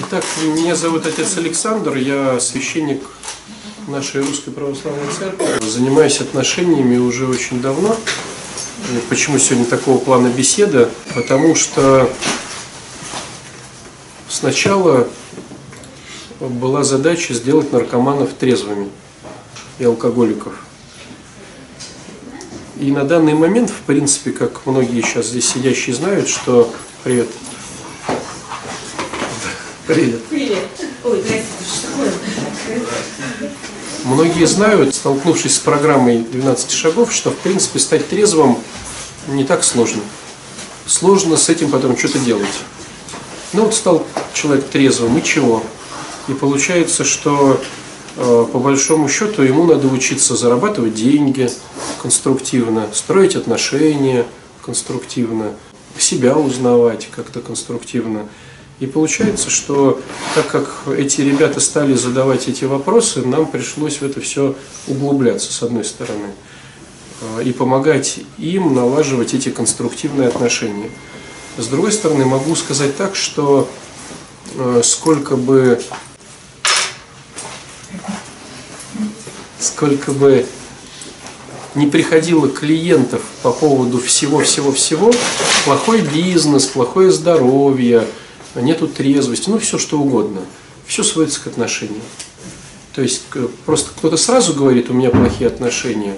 Итак, меня зовут отец Александр, я священник нашей Русской Православной Церкви. Занимаюсь отношениями уже очень давно. Почему сегодня такого плана беседа? Потому что сначала была задача сделать наркоманов трезвыми и алкоголиков. И на данный момент, в принципе, как многие сейчас здесь сидящие знают, что... Привет. Привет. Привет. Ой, что такое? Многие знают, столкнувшись с программой 12 шагов, что в принципе стать трезвым не так сложно. Сложно с этим потом что-то делать. Ну вот стал человек трезвым, и чего? И получается, что э, по большому счету ему надо учиться зарабатывать деньги конструктивно, строить отношения конструктивно, себя узнавать как-то конструктивно. И получается, что так как эти ребята стали задавать эти вопросы, нам пришлось в это все углубляться, с одной стороны, э, и помогать им налаживать эти конструктивные отношения. С другой стороны, могу сказать так, что э, сколько бы сколько бы не приходило клиентов по поводу всего-всего-всего, плохой бизнес, плохое здоровье, нету трезвости, ну все что угодно. Все сводится к отношениям. То есть просто кто-то сразу говорит, у меня плохие отношения,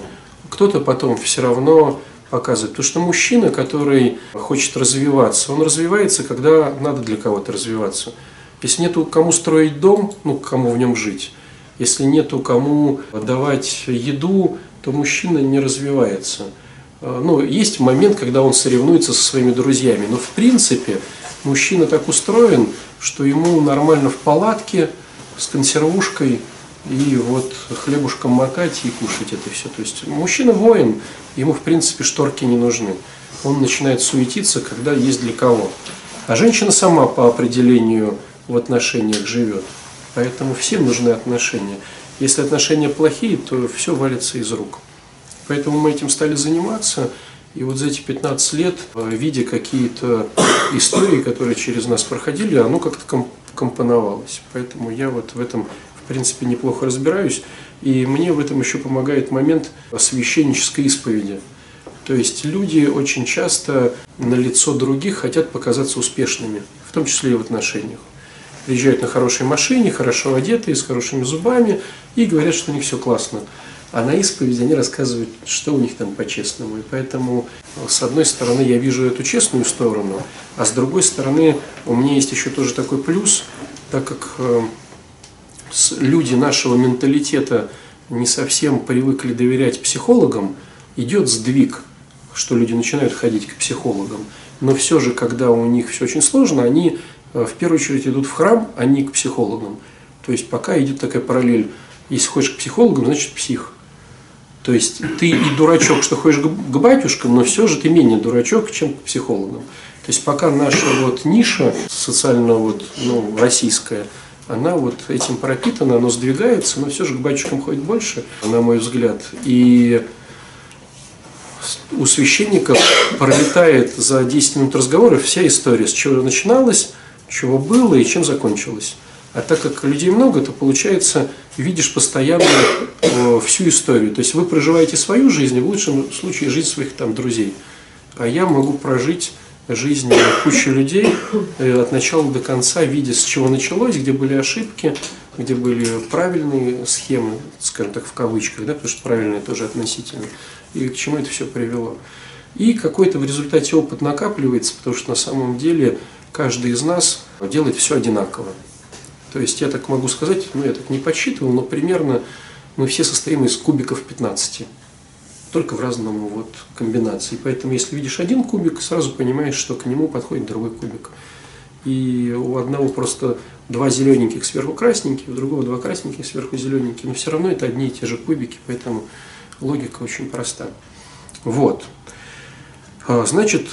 кто-то потом все равно показывает. Потому что мужчина, который хочет развиваться, он развивается, когда надо для кого-то развиваться. Если нету кому строить дом, ну, кому в нем жить, если нету кому давать еду, то мужчина не развивается. Ну, есть момент, когда он соревнуется со своими друзьями, но в принципе мужчина так устроен, что ему нормально в палатке с консервушкой и вот хлебушком макать и кушать это все. То есть мужчина воин, ему в принципе шторки не нужны. Он начинает суетиться, когда есть для кого. А женщина сама по определению в отношениях живет. Поэтому всем нужны отношения. Если отношения плохие, то все валится из рук. Поэтому мы этим стали заниматься. И вот за эти 15 лет, э, видя какие-то истории, которые через нас проходили, оно как-то компоновалось. Поэтому я вот в этом, в принципе, неплохо разбираюсь. И мне в этом еще помогает момент священнической исповеди. То есть люди очень часто на лицо других хотят показаться успешными, в том числе и в отношениях. Приезжают на хорошей машине, хорошо одетые, с хорошими зубами и говорят, что у них все классно. А на исповеди они рассказывают, что у них там по-честному. И поэтому, с одной стороны, я вижу эту честную сторону, а с другой стороны, у меня есть еще тоже такой плюс, так как э, люди нашего менталитета не совсем привыкли доверять психологам, идет сдвиг, что люди начинают ходить к психологам. Но все же, когда у них все очень сложно, они э, в первую очередь идут в храм, а не к психологам. То есть пока идет такая параллель. Если хочешь к психологам, значит псих. То есть ты и дурачок, что ходишь к батюшкам, но все же ты менее дурачок, чем к психологам. То есть пока наша вот ниша социально вот, ну, российская, она вот этим пропитана, она сдвигается, но все же к батюшкам ходит больше, на мой взгляд. И у священников пролетает за 10 минут разговора вся история, с чего начиналась, чего было и чем закончилось. А так как людей много, то получается, видишь постоянно э, всю историю. То есть вы проживаете свою жизнь, в лучшем случае жизнь своих там друзей. А я могу прожить жизнь кучи людей э, от начала до конца, видя, с чего началось, где были ошибки, где были правильные схемы, скажем так, в кавычках, да, потому что правильные тоже относительно, и к чему это все привело. И какой-то в результате опыт накапливается, потому что на самом деле каждый из нас делает все одинаково. То есть я так могу сказать, ну я так не подсчитывал, но примерно мы все состоим из кубиков 15, только в разном вот комбинации. Поэтому если видишь один кубик, сразу понимаешь, что к нему подходит другой кубик. И у одного просто два зелененьких сверху красненьких, у другого два красненьких сверху зелененьких, но все равно это одни и те же кубики, поэтому логика очень проста. Вот. А, значит,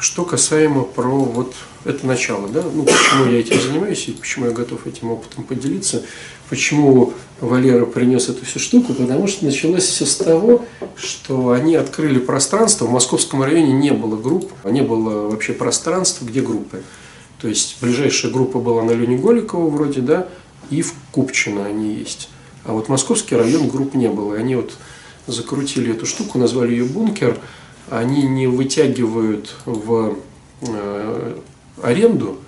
что касаемо про вот это начало, да, ну почему я этим занимаюсь и почему я готов этим опытом поделиться, почему Валера принес эту всю штуку, потому что началось все с того, что они открыли пространство, в московском районе не было групп, не было вообще пространства, где группы. То есть ближайшая группа была на Лене Голикова вроде, да, и в Купчино они есть. А вот московский район групп не было. И они вот закрутили эту штуку, назвали ее бункер. Они не вытягивают в э, аренду.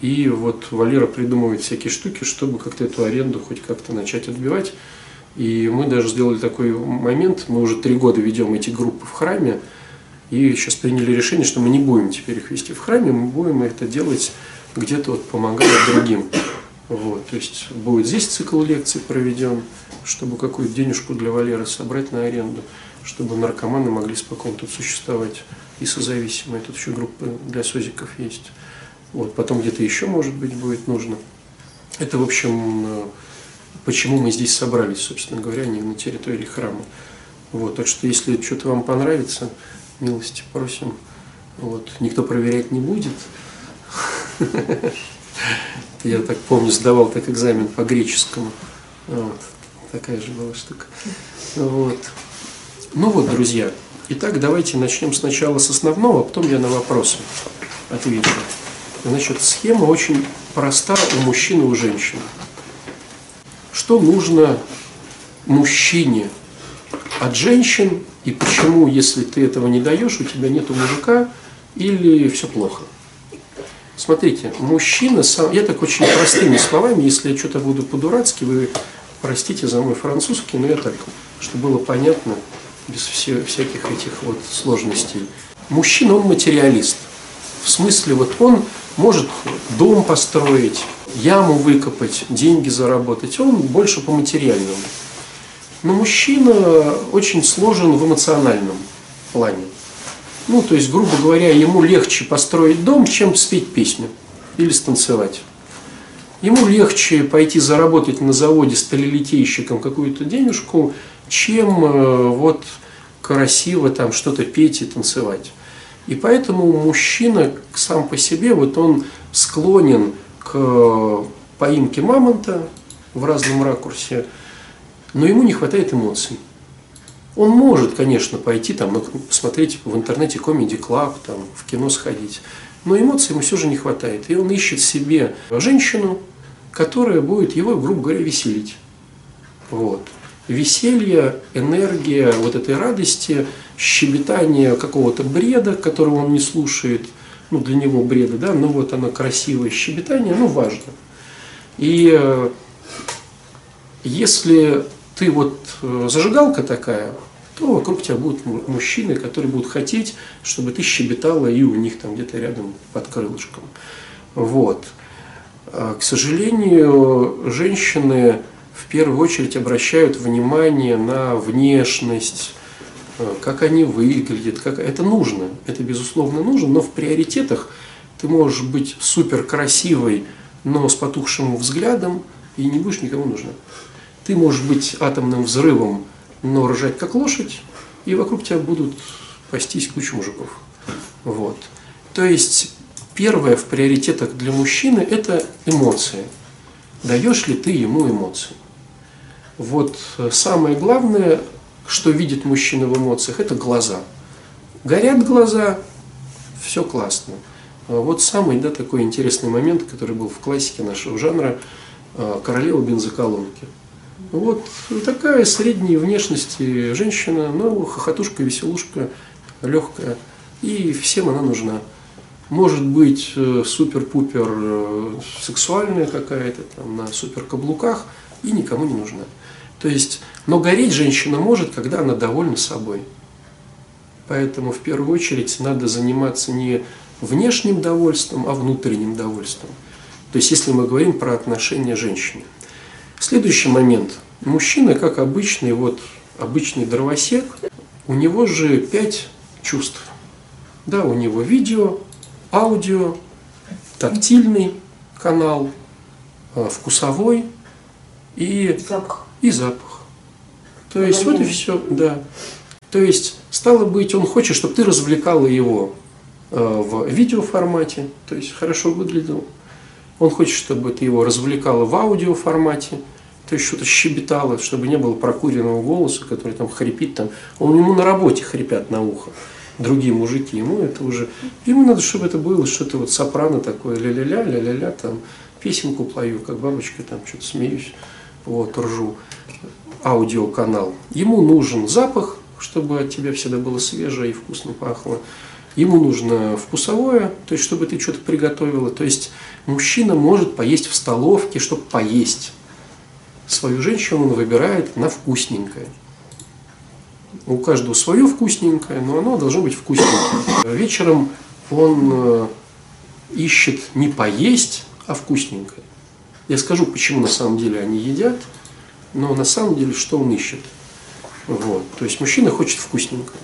И вот Валера придумывает всякие штуки, чтобы как-то эту аренду хоть как-то начать отбивать. И мы даже сделали такой момент, мы уже три года ведем эти группы в храме, и сейчас приняли решение, что мы не будем теперь их вести в храме, мы будем это делать где-то вот помогая другим. Вот, то есть будет здесь цикл лекций проведен, чтобы какую-то денежку для Валеры собрать на аренду, чтобы наркоманы могли спокойно тут существовать и созависимые. Тут еще группа для созиков есть. Вот, потом где-то еще, может быть, будет нужно. Это, в общем, э, почему мы здесь собрались, собственно говоря, не на территории храма. Вот, так что, если что-то вам понравится, милости просим. Вот, никто проверять не будет. Я так помню, сдавал так экзамен по греческому. Вот, такая же была штука. Вот. Ну вот, друзья. Итак, давайте начнем сначала с основного, а потом я на вопросы отвечу. Значит, схема очень проста у мужчины и у женщины. Что нужно мужчине от женщин и почему, если ты этого не даешь, у тебя нет мужика или все плохо. Смотрите, мужчина сам, я так очень простыми словами, если я что-то буду по-дурацки, вы простите за мой французский, но я так, чтобы было понятно, без всяких этих вот сложностей. Мужчина, он материалист. В смысле, вот он может дом построить, яму выкопать, деньги заработать. Он больше по материальному. Но мужчина очень сложен в эмоциональном плане. Ну, то есть, грубо говоря, ему легче построить дом, чем спеть песню или станцевать. Ему легче пойти заработать на заводе сталелитейщиком какую-то денежку, чем э, вот красиво там что-то петь и танцевать. И поэтому мужчина сам по себе, вот он склонен к поимке мамонта в разном ракурсе, но ему не хватает эмоций. Он может, конечно, пойти там, ну, посмотреть в интернете Comedy Club, там, в кино сходить, но эмоций ему все же не хватает. И он ищет себе женщину, которая будет его, грубо говоря, веселить. Вот. Веселье, энергия вот этой радости – щебетание какого-то бреда, которого он не слушает, ну, для него бреда, да, но вот оно красивое щебетание, ну, важно. И э, если ты вот э, зажигалка такая, то вокруг тебя будут мужчины, которые будут хотеть, чтобы ты щебетала и у них там где-то рядом под крылышком. Вот. А, к сожалению, женщины в первую очередь обращают внимание на внешность, Э, как они выглядят, как... это нужно, это безусловно нужно, но в приоритетах ты можешь быть супер красивой, но с потухшим взглядом, и не будешь никому нужна. Ты можешь быть атомным взрывом, но ржать как лошадь, и вокруг тебя будут пастись куча мужиков. Вот. То есть первое в приоритетах для мужчины – это эмоции. Даешь ли ты ему эмоции? Вот э, самое главное что видит мужчина в эмоциях, это глаза. Горят глаза, все классно. А вот самый да, такой интересный момент, который был в классике нашего жанра, а, королева бензоколонки. Вот такая средней внешности женщина, но хохотушка, веселушка, легкая. И всем она нужна. Может быть э, супер-пупер э, сексуальная какая-то, там, на супер каблуках, и никому не нужна. То есть, но гореть женщина может, когда она довольна собой. Поэтому в первую очередь надо заниматься не внешним довольством, а внутренним довольством. То есть, если мы говорим про отношения женщины. Следующий момент. Мужчина, как обычный, вот, обычный дровосек, у него же пять чувств. Да, у него видео, аудио, тактильный канал, э, вкусовой и запах и запах. То есть вот и все, да. То есть, стало быть, он хочет, чтобы ты развлекала его э, в видеоформате, то есть хорошо выглядел. Он хочет, чтобы ты его развлекала в аудиоформате, то есть что-то щебетало, чтобы не было прокуренного голоса, который там хрипит там. Он ему на работе хрипят на ухо. другие мужики, ему это уже, ему надо, чтобы это было что-то вот сопрано такое, ля-ля-ля, ля-ля-ля, там, песенку пою, как бабочка, там, что-то смеюсь, вот, ржу, аудиоканал. Ему нужен запах, чтобы от тебя всегда было свежее и вкусно пахло. Ему нужно вкусовое, то есть чтобы ты что-то приготовила. То есть мужчина может поесть в столовке, чтобы поесть. Свою женщину он выбирает на вкусненькое. У каждого свое вкусненькое, но оно должно быть вкусненькое. Вечером он э, ищет не поесть, а вкусненькое. Я скажу, почему на самом деле они едят, но на самом деле что он ищет. Вот. То есть мужчина хочет вкусненькое.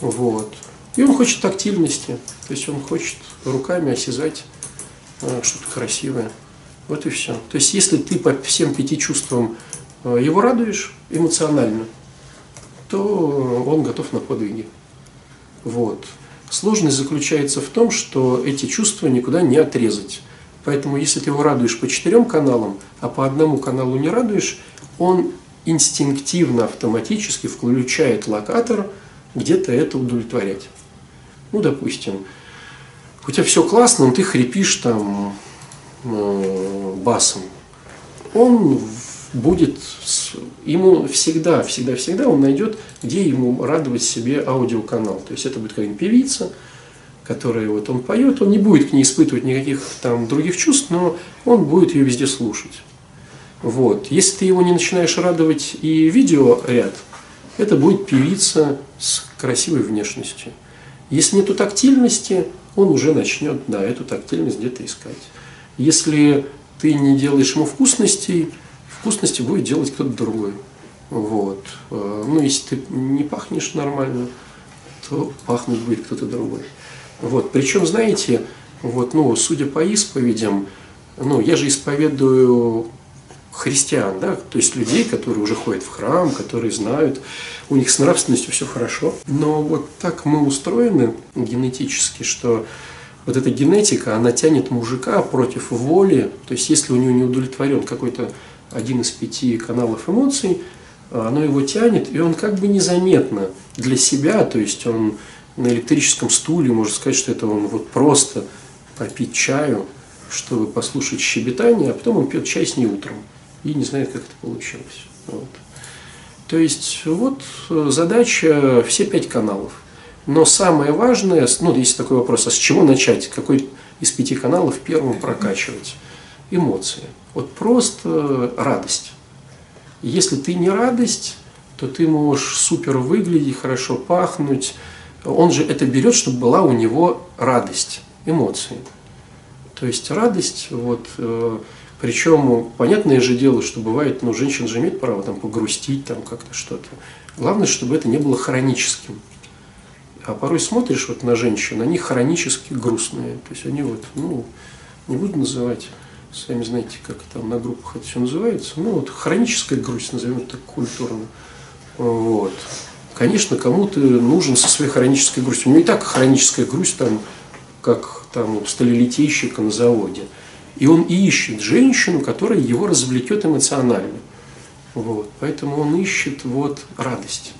Вот. И он хочет тактильности, то есть он хочет руками осязать э, что-то красивое. Вот и все. То есть если ты по всем пяти чувствам э, его радуешь эмоционально, то он готов на подвиги. Вот. Сложность заключается в том, что эти чувства никуда не отрезать. Поэтому если ты его радуешь по четырем каналам, а по одному каналу не радуешь, он инстинктивно, автоматически включает локатор где-то это удовлетворять. Ну, допустим, у тебя все классно, но ты хрипишь там э, басом. Он будет, ему всегда, всегда, всегда он найдет, где ему радовать себе аудиоканал. То есть это будет какая-нибудь певица, которая вот он поет, он не будет к ней испытывать никаких там других чувств, но он будет ее везде слушать. Вот. Если ты его не начинаешь радовать и видеоряд, это будет певица с красивой внешностью. Если нету тактильности, он уже начнет, да, эту тактильность где-то искать. Если ты не делаешь ему вкусностей, вкусности будет делать кто-то другой. Вот. Э, ну, если ты не пахнешь нормально, то пахнуть будет кто-то другой. Вот. Причем, знаете, вот, ну, судя по исповедям, ну, я же исповедую христиан, да, то есть людей, которые уже ходят в храм, которые знают, у них с нравственностью все хорошо. Но вот так мы устроены генетически, что вот эта генетика, она тянет мужика против воли, то есть если у него не удовлетворен какой-то один из пяти каналов эмоций, оно его тянет, и он как бы незаметно для себя, то есть он на электрическом стуле, можно сказать, что это он вот просто попить чаю, чтобы послушать щебетание, а потом он пьет чай с ней утром и не знает, как это получилось. Вот. То есть вот э, задача все пять каналов. Но самое важное, ну, есть такой вопрос, а с чего начать? Какой из пяти каналов первым прокачивать? Эмоции. Вот просто радость. Если ты не радость, то ты можешь супер выглядеть, хорошо пахнуть. Он же это берет, чтобы была у него радость, эмоции. То есть радость, вот, э, причем, понятное же дело, что бывает, ну, женщина же имеет право там погрустить, там как-то что-то. Главное, чтобы это не было хроническим. А порой смотришь вот на женщин, они хронически грустные. То есть они вот, ну, не буду называть, сами знаете, как там на группах это все называется. Ну, вот хроническая грусть, назовем это так культурно. Вот. Конечно, кому-то нужен со своей хронической грустью. У него и так хроническая грусть, там, как там у сталелитейщика на заводе. И он ищет женщину, которая его развлекет эмоционально. Вот. Поэтому он ищет вот радость.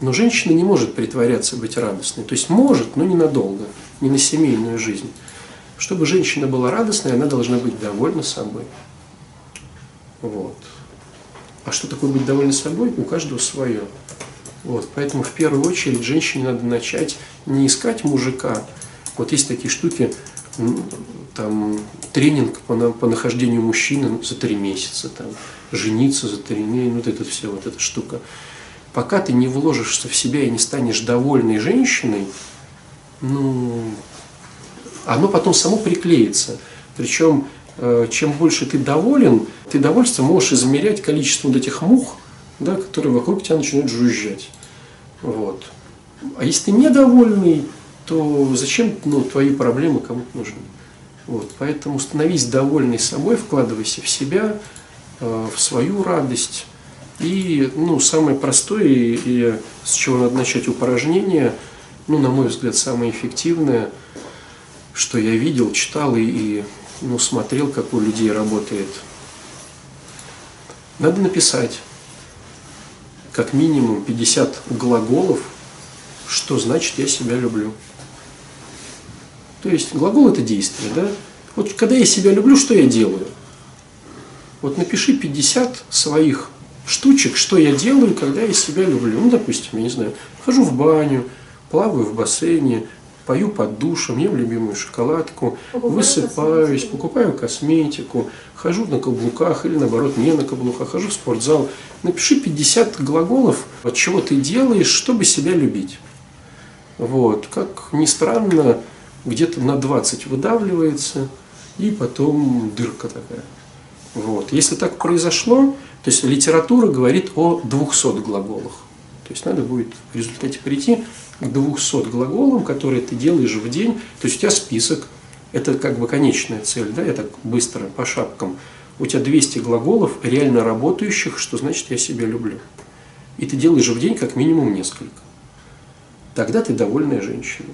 Но женщина не может притворяться быть радостной. То есть может, но ненадолго, не на семейную жизнь. Чтобы женщина была радостной, она должна быть довольна собой. Вот. А что такое быть довольна собой? У каждого свое. Вот. Поэтому в первую очередь женщине надо начать не искать мужика. Вот есть такие штуки, там тренинг по, на, по нахождению мужчины за три месяца, там, жениться за три месяца, ну, вот это все, вот эта штука. Пока ты не вложишься в себя и не станешь довольной женщиной, ну, оно потом само приклеится. Причем, э, чем больше ты доволен, ты довольство можешь измерять количеством вот этих мух, да, которые вокруг тебя начинают жужжать. Вот. А если ты недовольный, то зачем ну, твои проблемы кому-то нужны? Вот, поэтому становись довольный собой, вкладывайся в себя, э, в свою радость. И ну, самое простое, и, и с чего надо начать упражнение, ну, на мой взгляд, самое эффективное, что я видел, читал и, и ну, смотрел, как у людей работает. Надо написать как минимум 50 глаголов, что значит я себя люблю. То есть глагол это действие, да? Вот когда я себя люблю, что я делаю? Вот напиши 50 своих штучек, что я делаю, когда я себя люблю. Ну, допустим, я не знаю, хожу в баню, плаваю в бассейне, пою под душем, ем любимую шоколадку, покупаю высыпаюсь, косметику. покупаю косметику, хожу на каблуках или наоборот не на каблуках, хожу в спортзал. Напиши 50 глаголов, от чего ты делаешь, чтобы себя любить. Вот. Как ни странно, где-то на 20 выдавливается, и потом дырка такая. Вот. Если так произошло, то есть литература говорит о 200 глаголах. То есть надо будет в результате прийти к 200 глаголам, которые ты делаешь в день. То есть у тебя список, это как бы конечная цель, да, я так быстро по шапкам. У тебя 200 глаголов реально работающих, что значит я себя люблю. И ты делаешь в день как минимум несколько. Тогда ты довольная женщина.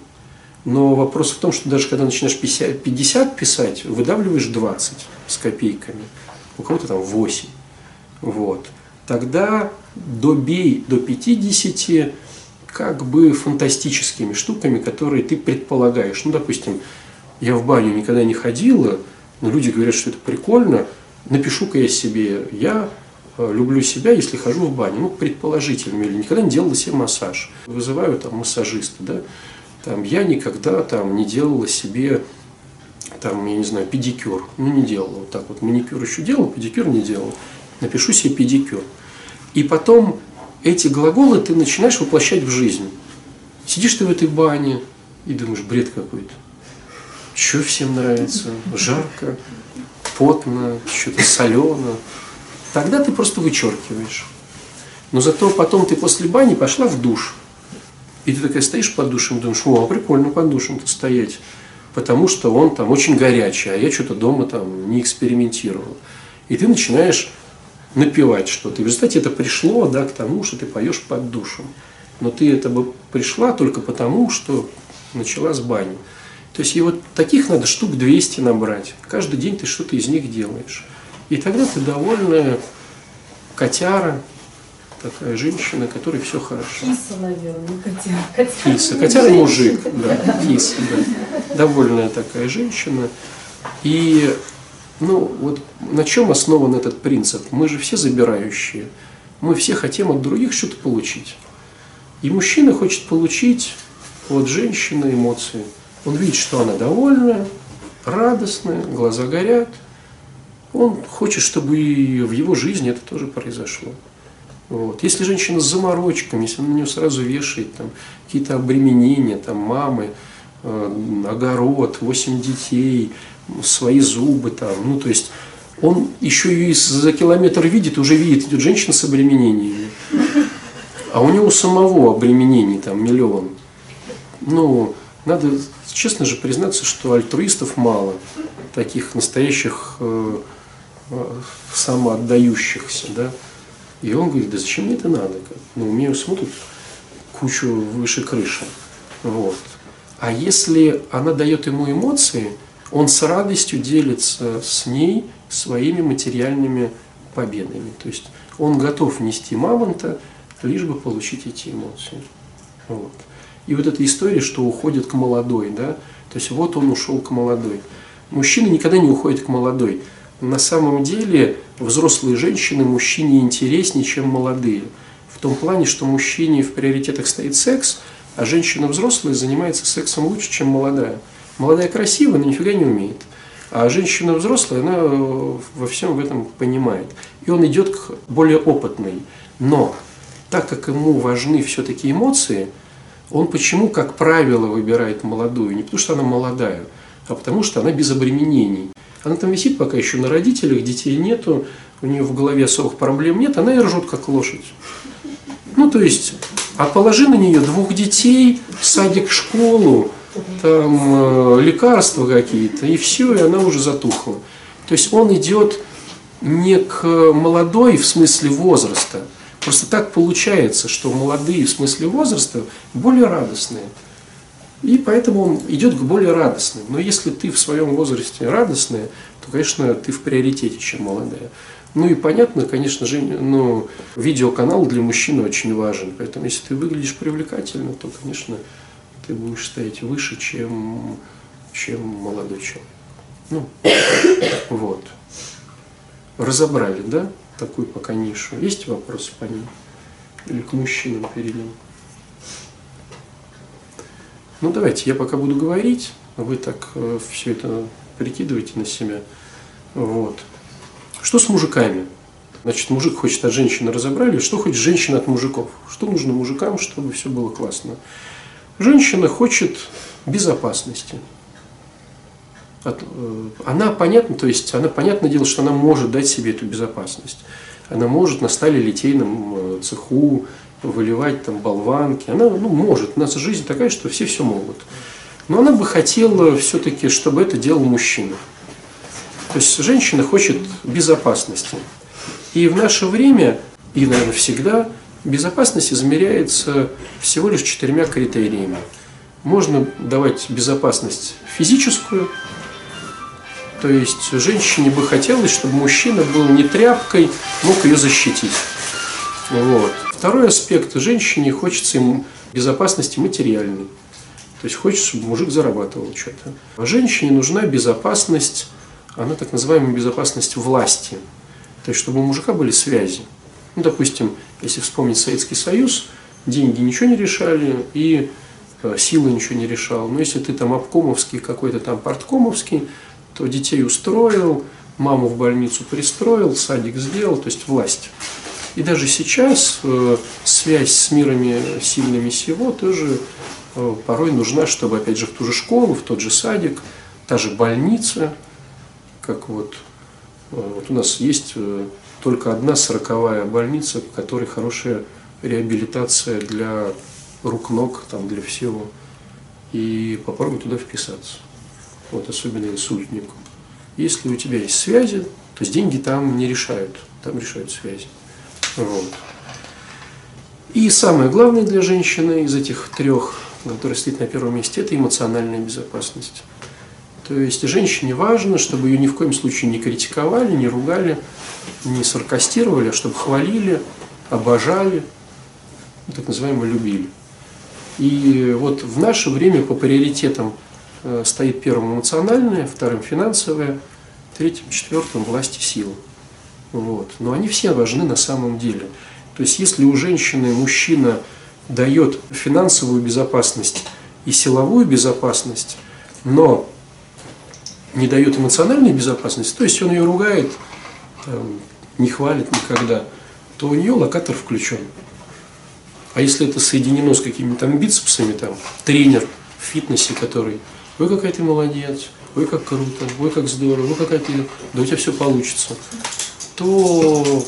Но вопрос в том, что даже когда начинаешь 50, 50 писать, выдавливаешь 20 с копейками, у кого-то там 8. Вот. Тогда добей до 50 как бы фантастическими штуками, которые ты предполагаешь. Ну, допустим, я в баню никогда не ходила, но люди говорят, что это прикольно. Напишу-ка я себе, я э, люблю себя, если хожу в баню. Ну, предположительно, или никогда не делала себе массаж. Вызываю там массажиста, да. Там, я никогда там не делала себе там, я не знаю, педикюр. Ну, не делала. Вот так вот маникюр еще делал, педикюр не делал. Напишу себе педикюр. И потом эти глаголы ты начинаешь воплощать в жизнь. Сидишь ты в этой бане и думаешь, бред какой-то. Что всем нравится? Жарко, потно, что-то солено. Тогда ты просто вычеркиваешь. Но зато потом ты после бани пошла в душ. И ты такая стоишь под душем думаешь, о, прикольно под душем-то стоять. Потому что он там очень горячий, а я что-то дома там не экспериментировал. И ты начинаешь напевать что-то. И в результате это пришло да, к тому, что ты поешь под душем. Но ты это бы пришла только потому, что начала с бани. То есть и вот таких надо штук 200 набрать. Каждый день ты что-то из них делаешь. И тогда ты довольная котяра, такая женщина, которой все хорошо. Киса, наверное, не котяра. котяра киса. Котяра мужик, да, киса, да. Довольная такая женщина. И ну, вот на чем основан этот принцип? Мы же все забирающие. Мы все хотим от других что-то получить. И мужчина хочет получить от женщины эмоции. Он видит, что она довольная, радостная, глаза горят. Он хочет, чтобы и в его жизни это тоже произошло. Вот. Если женщина с заморочками, если он на нее сразу вешает там, какие-то обременения, там, мамы, э, огород, 8 детей, свои зубы там, ну то есть он еще и за километр видит, уже видит, идет женщина с обременениями. А у него самого обременений там миллион. Ну, надо честно же признаться, что альтруистов мало, таких настоящих э, э, самоотдающихся, да. И он говорит, да зачем мне это надо? Ну, умею смотрят кучу выше крыши. Вот. А если она дает ему эмоции, он с радостью делится с ней своими материальными победами. То есть он готов нести мамонта, лишь бы получить эти эмоции. Вот. И вот эта история, что уходит к молодой, да, то есть вот он ушел к молодой. Мужчина никогда не уходит к молодой. На самом деле взрослые женщины мужчине интереснее, чем молодые. В том плане, что мужчине в приоритетах стоит секс, а женщина взрослая занимается сексом лучше, чем молодая. Молодая красивая, но нифига не умеет. А женщина взрослая, она во всем в этом понимает. И он идет к более опытной. Но так как ему важны все-таки эмоции, он почему, как правило, выбирает молодую? Не потому что она молодая, а потому что она без обременений. Она там висит пока еще на родителях, детей нету, у нее в голове особых проблем нет, она и ржет как лошадь. Ну, то есть, а положи на нее двух детей, садик, школу, там э, лекарства какие-то, и все, и она уже затухла. То есть он идет не к молодой в смысле возраста. Просто так получается, что молодые в смысле возраста более радостные. И поэтому он идет к более радостным. Но если ты в своем возрасте радостная, то, конечно, ты в приоритете, чем молодая. Ну и понятно, конечно же, ну, видеоканал для мужчины очень важен. Поэтому если ты выглядишь привлекательно, то, конечно, ты будешь стоять выше, чем, чем молодой человек. Ну, вот. Разобрали, да, такую пока нишу. Есть вопросы по ним? Или к мужчинам перейдем? Ну, давайте, я пока буду говорить, вы так э, все это прикидываете на себя. Вот. Что с мужиками? Значит, мужик хочет от женщины разобрали, что хочет женщина от мужиков? Что нужно мужикам, чтобы все было классно? Женщина хочет безопасности. От, э, она понятно, то есть она понятное дело, что она может дать себе эту безопасность. Она может на стале литейном э, цеху выливать там болванки. Она ну, может. У нас жизнь такая, что все все могут. Но она бы хотела все-таки, чтобы это делал мужчина. То есть женщина хочет безопасности. И в наше время, и, наверное, всегда, безопасность измеряется всего лишь четырьмя критериями. Можно давать безопасность физическую, то есть женщине бы хотелось, чтобы мужчина был не тряпкой, мог ее защитить. Вот. Второй аспект. Женщине хочется ему безопасности материальной. То есть хочется, чтобы мужик зарабатывал что-то. А женщине нужна безопасность, она так называемая безопасность власти. То есть чтобы у мужика были связи. Ну, допустим, если вспомнить Советский Союз, деньги ничего не решали и э, силы ничего не решал. Но если ты там обкомовский, какой-то там порткомовский, то детей устроил, маму в больницу пристроил, садик сделал, то есть власть. И даже сейчас э, связь с мирами сильными сего тоже э, порой нужна, чтобы, опять же, в ту же школу, в тот же садик, та же больница, как вот, э, вот у нас есть только одна сороковая больница, в которой хорошая реабилитация для рук-ног, там, для всего. И попробуй туда вписаться. Вот, особенно инсультнику. Если у тебя есть связи, то есть деньги там не решают, там решают связи. Вот. И самое главное для женщины из этих трех, которые стоит на первом месте, это эмоциональная безопасность. То есть женщине важно, чтобы ее ни в коем случае не критиковали, не ругали, не саркастировали, а чтобы хвалили, обожали, так называемо любили. И вот в наше время по приоритетам э, стоит первым эмоциональное, вторым финансовое, третьим, четвертым власть и сила. Вот. Но они все важны на самом деле. То есть если у женщины мужчина дает финансовую безопасность и силовую безопасность, но не дает эмоциональной безопасности, то есть он ее ругает, там, не хвалит никогда, то у нее локатор включен. А если это соединено с какими-то бицепсами, там, тренер в фитнесе, который, ой, какая ты молодец, ой, как круто, ой, как здорово, ой, какая ты, да у тебя все получится то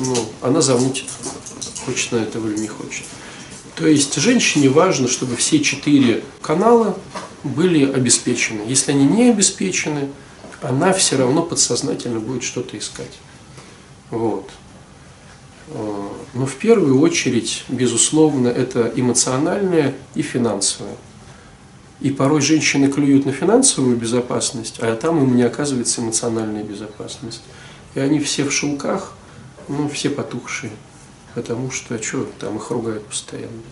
ну, она замутит, хочет на это или не хочет. То есть женщине важно, чтобы все четыре канала были обеспечены. Если они не обеспечены, она все равно подсознательно будет что-то искать. Вот. А, но в первую очередь, безусловно, это эмоциональное и финансовое. И порой женщины клюют на финансовую безопасность, а там им не оказывается эмоциональная безопасность. И они все в шелках, ну, все потухшие. Потому что, что там их ругают постоянно.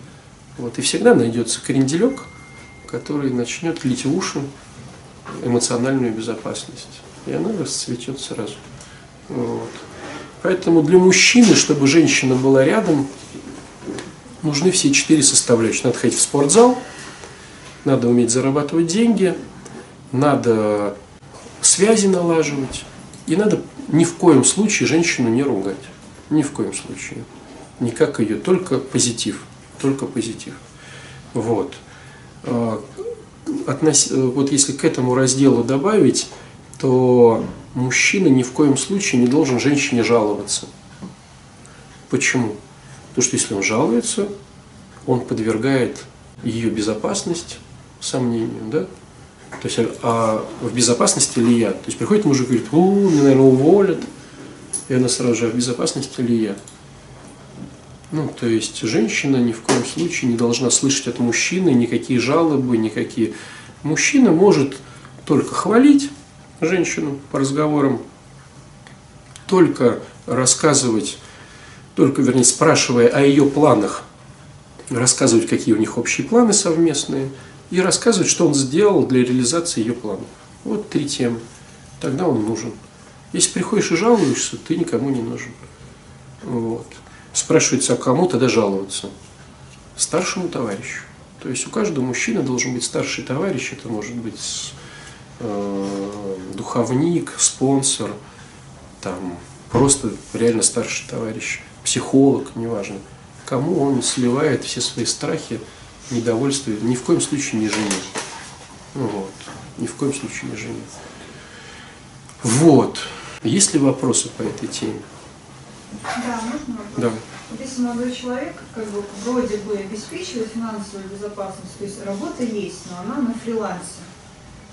Вот. И всегда найдется кренделек, который начнет лить в уши эмоциональную безопасность. И она расцветет сразу. Вот. Поэтому для мужчины, чтобы женщина была рядом, нужны все четыре составляющие. Надо ходить в спортзал, надо уметь зарабатывать деньги, надо связи налаживать, и надо ни в коем случае женщину не ругать. Ни в коем случае. Никак ее, только позитив. Только позитив. Вот. А, относ... Вот если к этому разделу добавить, то мужчина ни в коем случае не должен женщине жаловаться. Почему? Потому что если он жалуется, он подвергает ее безопасность сомнению, да? То есть, а в безопасности ли я? То есть приходит мужик и говорит, о, меня, наверное, уволят. И она сразу же, а в безопасности ли я? Ну, то есть женщина ни в коем случае не должна слышать от мужчины никакие жалобы, никакие. Мужчина может только хвалить женщину по разговорам, только рассказывать, только, вернее, спрашивая о ее планах, рассказывать, какие у них общие планы совместные, и рассказывать, что он сделал для реализации ее планов. Вот три темы. Тогда он нужен. Если приходишь и жалуешься, ты никому не нужен. Вот. Спрашивается, а кому тогда жаловаться? Старшему товарищу. То есть у каждого мужчины должен быть старший товарищ, это может быть э, духовник, спонсор, там, просто реально старший товарищ, психолог, неважно. Кому он сливает все свои страхи, недовольство, ни в коем случае не жене. Вот. Ни в коем случае не жене. Вот. Есть ли вопросы по этой теме? Да, можно вопрос? Да. Вот если молодой человек как бы вроде бы обеспечивает финансовую безопасность, то есть работа есть, но она на фрилансе.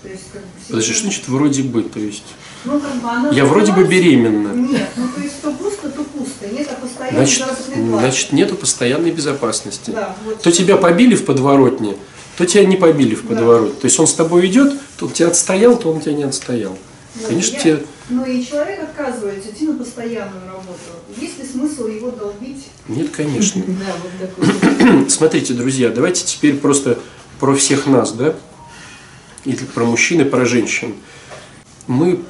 То есть как бы все Подожди, что значит вроде бы? То есть Ну, как бы она я вроде бы беременна. Нет, ну то есть то пусто, то Нет, постоянно Значит, значит, нету постоянной безопасности. Да, вот. То тебя побили в подворотне, то тебя не побили в Да. подворотне. То есть он с тобой идет, то он тебя отстоял, то он тебя не отстоял. Вот, Конечно, я- тебе Ну и человек отказывается идти на постоянную работу. Есть ли смысл его долбить? нет, конечно. Да, вот такой. Смотрите, друзья, давайте теперь просто про всех нас, да? Или про мужчин и про женщин. Мы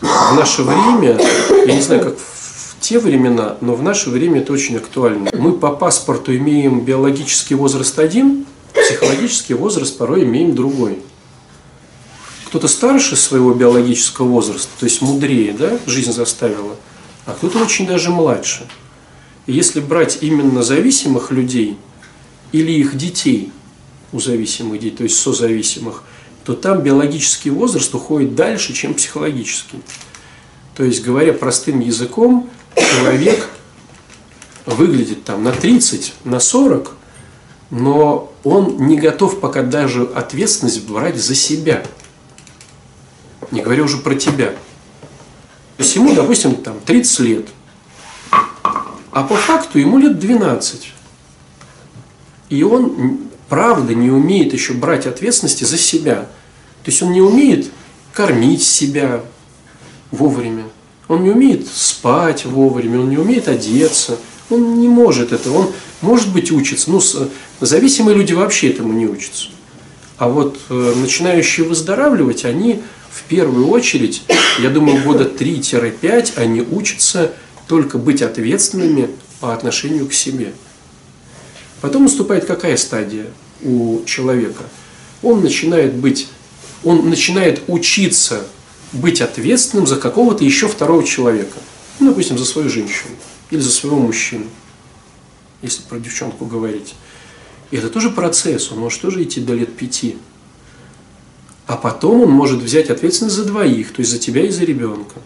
в наше время, я не знаю, как в те времена, но в наше время это очень актуально. Мы по паспорту имеем биологический возраст один, психологический возраст порой имеем другой. Кто-то старше своего биологического возраста, то есть мудрее, да, жизнь заставила, а кто-то очень даже младше. И если брать именно зависимых людей или их детей у зависимых детей, то есть созависимых, то там биологический возраст уходит дальше, чем психологический. То есть, говоря простым языком, человек выглядит там на 30, на 40, но он не готов пока даже ответственность брать за себя. Не говоря уже про тебя. То есть ему, допустим, там 30 лет, а по факту ему лет 12. И он, правда, не умеет еще брать ответственности за себя. То есть он не умеет кормить себя вовремя. Он не умеет спать вовремя, он не умеет одеться. Он не может этого. Он, может быть, учится. Ну, с- зависимые люди вообще этому не учатся. А вот э, начинающие выздоравливать, они в первую очередь, я думаю, года 3-5, они учатся только быть ответственными по отношению к себе. Потом наступает какая стадия у человека? Он начинает быть, он начинает учиться быть ответственным за какого-то еще второго человека. Ну, допустим, за свою женщину или за своего мужчину, если про девчонку говорить. И это тоже процесс, он может тоже идти до лет пяти. А потом он может взять ответственность за двоих, то есть за тебя и за ребенка.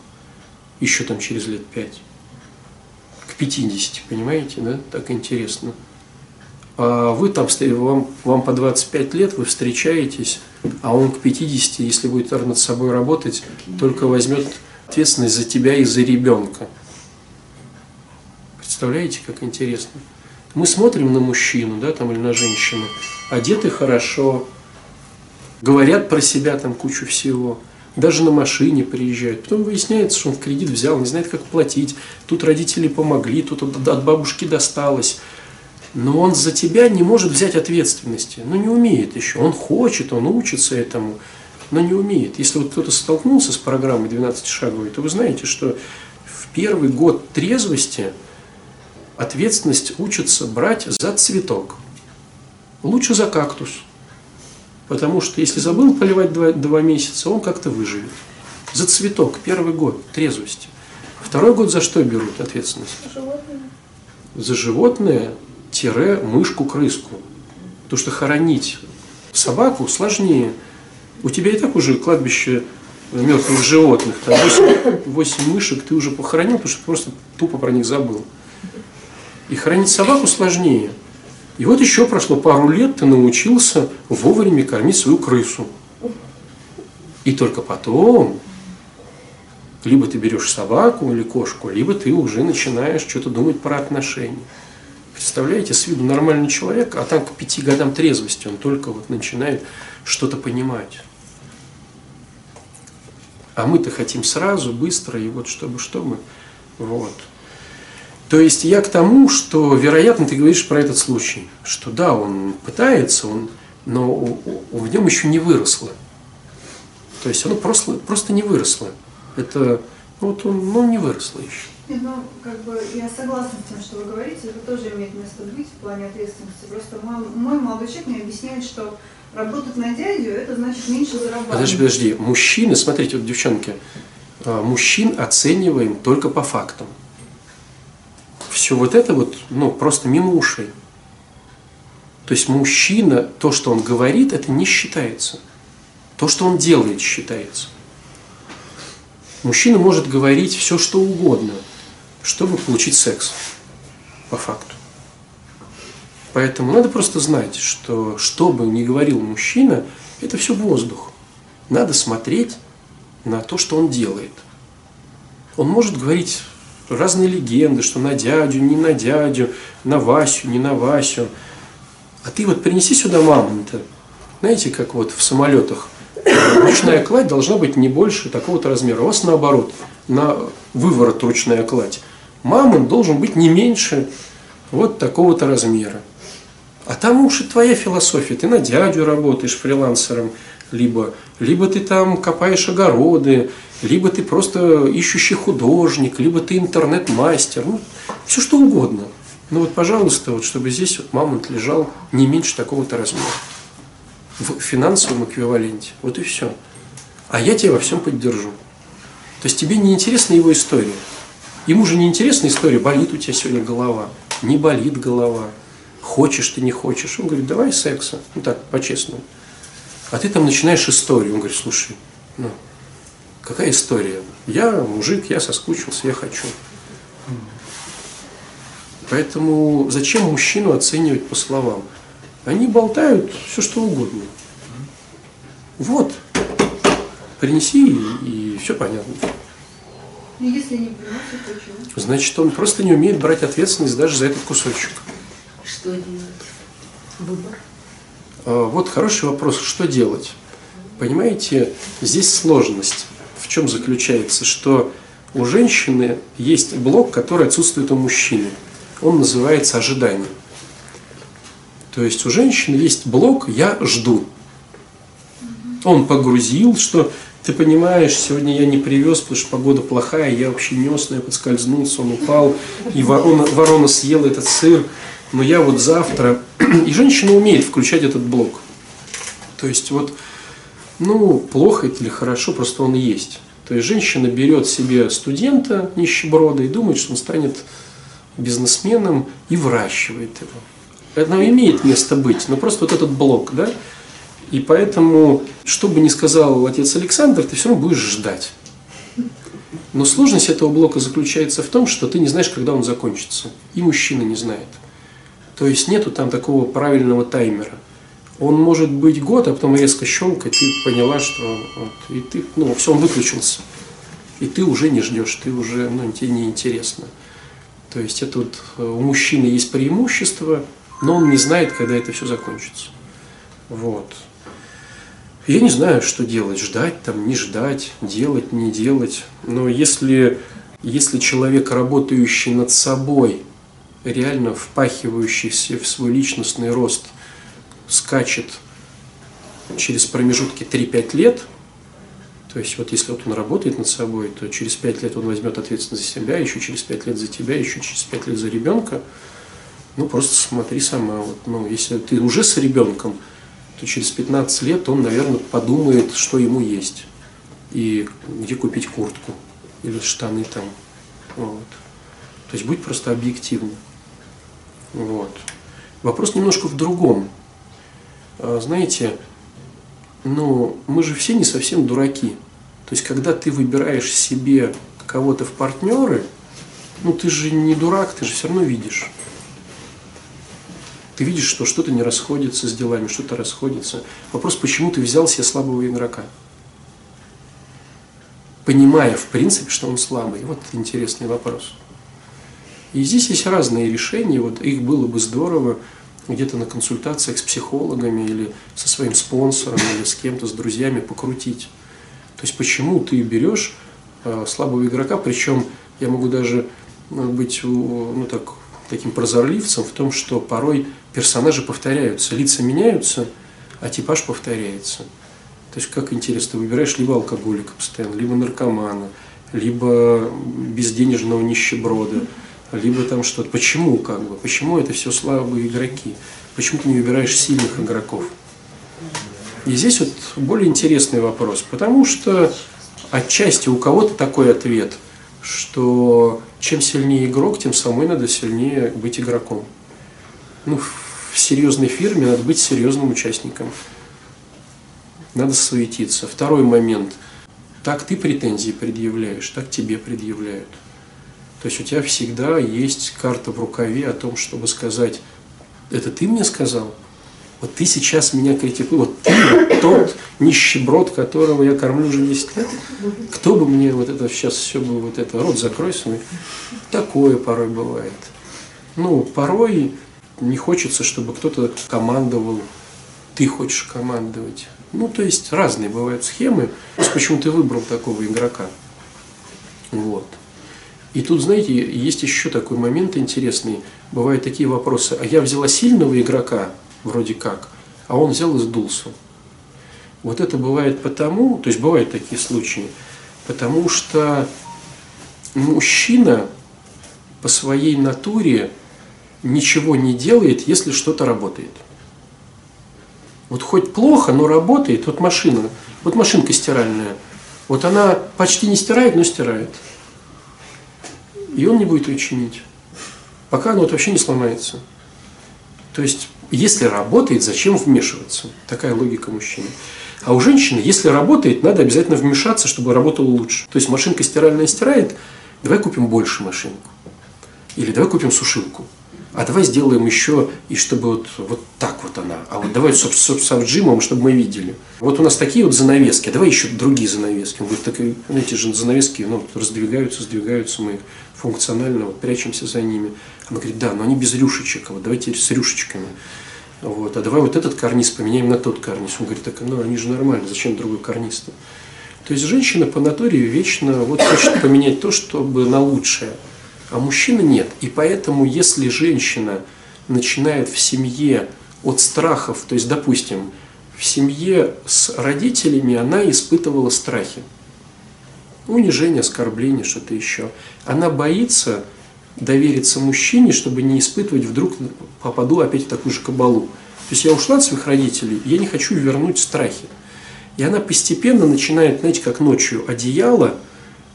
Еще там через лет пять. К 50, понимаете, да? Так интересно. А вы там, вам, вам по 25 лет, вы встречаетесь, а он к 50, если будет над собой работать, только возьмет ответственность за тебя и за ребенка. Представляете, как интересно? Мы смотрим на мужчину, да, там или на женщину, одеты хорошо, говорят про себя там кучу всего, даже на машине приезжают. Потом выясняется, что он в кредит взял, не знает, как платить. Тут родители помогли, тут от бабушки досталось. Но он за тебя не может взять ответственности. Ну, не умеет еще. Он хочет, он учится этому, но не умеет. Если вот кто-то столкнулся с программой 12-шаговой, то вы знаете, что в первый год трезвости ответственность учится брать за цветок. Лучше за кактус. Потому что если забыл поливать два, два месяца, он как-то выживет. За цветок первый год трезвости. Второй год за что берут ответственность? Животные. За животное тире мышку крыску. Потому что хоронить собаку сложнее. У тебя и так уже кладбище мертвых животных. Там 8, мышек ты уже похоронил, потому что просто тупо про них забыл. И хранить собаку сложнее. И вот еще прошло пару лет, ты научился вовремя кормить свою крысу. И только потом либо ты берешь собаку или кошку, либо ты уже начинаешь что-то думать про отношения. Представляете, с виду нормальный человек, а там к пяти годам трезвости он только вот начинает что-то понимать. А мы-то хотим сразу, быстро, и вот чтобы, чтобы. Вот. То есть я к тому, что, вероятно, ты говоришь про этот случай, что да, он пытается, он, но в нем еще не выросло. То есть оно просто, просто не выросло. Это вот он, ну, не выросло еще. Ну, как бы я согласна с тем, что вы говорите, это тоже имеет место быть в плане ответственности. Просто мой, мой молодой человек мне объясняет, что работать на дядю, это значит меньше зарабатывать. Подожди, подожди. Мужчины, смотрите, вот девчонки, а, мужчин оцениваем только по фактам. Все вот это вот, ну, просто мимо ушей. То есть мужчина, то, что он говорит, это не считается. То, что он делает, считается. Мужчина может говорить все, что угодно, чтобы получить секс, по факту. Поэтому надо просто знать, что что бы ни говорил мужчина, это все воздух. Надо смотреть на то, что он делает. Он может говорить разные легенды, что на дядю, не на дядю, на Васю, не на Васю. А ты вот принеси сюда мамонта. Знаете, как вот в самолетах ручная кладь должна быть не больше такого-то размера. У вас наоборот, на выворот ручная кладь. Мамонт должен быть не меньше вот такого-то размера. А там уж и твоя философия. Ты на дядю работаешь фрилансером, либо, либо ты там копаешь огороды, либо ты просто ищущий художник, либо ты интернет-мастер. Ну, все что угодно. Ну вот, пожалуйста, вот чтобы здесь вот мамонт лежал не меньше такого-то размера в финансовом эквиваленте. Вот и все. А я тебя во всем поддержу. То есть тебе не интересна его история. Ему же не интересна история, болит у тебя сегодня голова, не болит голова, хочешь ты, не хочешь. Он говорит, давай секса, ну так, по-честному. А ты там начинаешь историю. Он говорит, слушай, ну, какая история? Я мужик, я соскучился, я хочу. Поэтому зачем мужчину оценивать по словам? Они болтают все что угодно. Вот, принеси и, и все понятно. И если не приносит, то чего? Значит, он просто не умеет брать ответственность даже за этот кусочек. Что делать? Выбор. А, Вот хороший вопрос, что делать? Понимаете, здесь сложность. В чем заключается? Что у женщины есть блок, который отсутствует у мужчины. Он называется ожидание. То есть у женщины есть блок «я жду». Он погрузил, что ты понимаешь, сегодня я не привез, потому что погода плохая, я вообще нес, но я подскользнулся, он упал, и ворона, ворона съела этот сыр, но я вот завтра... И женщина умеет включать этот блок. То есть вот, ну, плохо это или хорошо, просто он есть. То есть женщина берет себе студента нищеброда и думает, что он станет бизнесменом и выращивает его. Это имеет место быть, но просто вот этот блок, да? И поэтому, что бы ни сказал отец Александр, ты все равно будешь ждать. Но сложность этого блока заключается в том, что ты не знаешь, когда он закончится. И мужчина не знает. То есть нету там такого правильного таймера. Он может быть год, а потом резко щелкать, и поняла, что вот, и ты, ну, все, он выключился. И ты уже не ждешь, ты уже, ну, тебе не интересно. То есть это вот э, у мужчины есть преимущество, но он не знает, когда это все закончится. Вот. Я не знаю, что делать, ждать там, не ждать, делать, не делать. Но если, если человек, работающий над собой, реально впахивающийся в свой личностный рост, скачет через промежутки 3-5 лет, то есть вот если вот он работает над собой, то через 5 лет он возьмет ответственность за себя, еще через 5 лет за тебя, еще через 5 лет за ребенка. Ну просто смотри сама, вот, ну, если ты уже с ребенком, то через 15 лет он, наверное, подумает, что ему есть. И где купить куртку или штаны там. Вот. То есть будь просто объективным. Вот. Вопрос немножко в другом. А, Знаете, ну, мы же все не совсем дураки. То есть, когда ты выбираешь себе кого-то в партнеры, ну, ты же не дурак, ты же все равно видишь. Ты видишь, что что-то не расходится с делами, что-то расходится. Вопрос, почему ты взял себе слабого игрока? Понимая, в принципе, что он слабый. Вот интересный вопрос. И здесь есть разные решения, вот их было бы здорово где-то на консультациях с психологами или со своим спонсором или с кем-то, с друзьями покрутить. То есть почему ты берешь э, слабого игрока, причем я могу даже быть ну, так, таким прозорливцем в том, что порой персонажи повторяются, лица меняются, а типаж повторяется. То есть как интересно, ты выбираешь либо алкоголика постоянно, либо наркомана, либо безденежного нищеброда, либо там что-то. Почему как бы? Почему это все слабые игроки? Почему ты не выбираешь сильных игроков? И здесь вот более интересный вопрос, потому что отчасти у кого-то такой ответ, что чем сильнее игрок, тем самой надо сильнее быть игроком. Ну, в серьезной фирме надо быть серьезным участником. Надо суетиться. Второй момент. Так ты претензии предъявляешь, так тебе предъявляют. То есть у тебя всегда есть карта в рукаве о том, чтобы сказать, это ты мне сказал? Вот ты сейчас меня критикуешь, вот ты тот нищеброд, которого я кормлю уже 10 лет. Кто бы мне вот это сейчас все бы вот это, рот закрой свой. Такое порой бывает. Ну, порой не хочется, чтобы кто-то командовал, ты хочешь командовать. Ну, то есть разные бывают схемы. Почему ты выбрал такого игрока? Вот. И тут, знаете, есть еще такой момент интересный. Бывают такие вопросы. А я взяла сильного игрока, вроде как, а он взял и сдулся. Вот это бывает потому, то есть бывают такие случаи, потому что мужчина по своей натуре ничего не делает, если что-то работает. Вот хоть плохо, но работает. Вот машина, вот машинка стиральная. Вот она почти не стирает, но стирает и он не будет ее чинить, пока оно вот вообще не сломается. То есть, если работает, зачем вмешиваться? Такая логика мужчины. А у женщины, если работает, надо обязательно вмешаться, чтобы работало лучше. То есть машинка стиральная стирает, давай купим больше машинку. Или давай купим сушилку а давай сделаем еще, и чтобы вот, вот так вот она, а вот давай с, с, с отжимом, чтобы мы видели. Вот у нас такие вот занавески, а давай еще другие занавески. Он говорит, так, эти же занавески ну, раздвигаются, сдвигаются, мы функционально вот, прячемся за ними. Она говорит, да, но они без рюшечек, а вот давайте с рюшечками. Вот, а давай вот этот карниз поменяем на тот карниз. Он говорит, так ну они же нормально, зачем другой карниз-то? То есть женщина по натуре вечно вот хочет поменять то, чтобы на лучшее а мужчина нет. И поэтому, если женщина начинает в семье от страхов, то есть, допустим, в семье с родителями она испытывала страхи. Унижение, оскорбление, что-то еще. Она боится довериться мужчине, чтобы не испытывать, вдруг попаду опять в такую же кабалу. То есть я ушла от своих родителей, я не хочу вернуть страхи. И она постепенно начинает, знаете, как ночью одеяло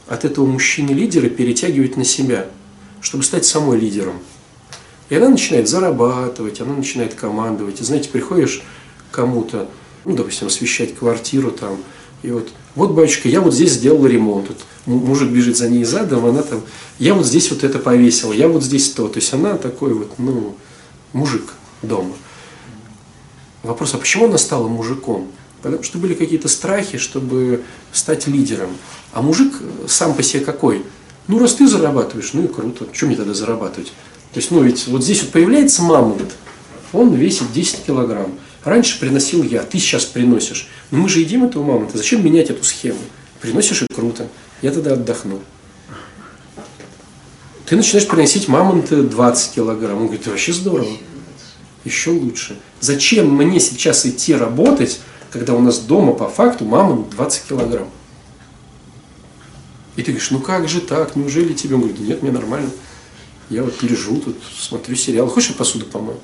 от этого мужчины-лидера перетягивать на себя – чтобы стать самой лидером. И она начинает зарабатывать, она начинает командовать. И знаете, приходишь кому-то, ну, допустим, освещать квартиру там, и вот, вот, батюшка, я вот здесь сделал ремонт. Вот мужик бежит за ней задом, она там, я вот здесь вот это повесила, я вот здесь то. То есть она такой вот, ну, мужик дома. Вопрос, а почему она стала мужиком? Потому что были какие-то страхи, чтобы стать лидером. А мужик сам по себе какой? Ну, раз ты зарабатываешь, ну и круто. Что мне тогда зарабатывать? То есть, ну ведь вот здесь вот появляется мамонт, он весит 10 килограмм. Раньше приносил я, ты сейчас приносишь. Но мы же едим этого мамонта, зачем менять эту схему? Приносишь и круто, я тогда отдохну. Ты начинаешь приносить мамонты 20 килограмм. Он говорит, это вообще здорово. Еще лучше. Зачем мне сейчас идти работать, когда у нас дома по факту мамонт 20 килограмм? И ты говоришь, ну как же так, неужели тебе? Он говорит, нет, мне нормально. Я вот лежу тут, смотрю сериал. Хочешь, я посуду помою?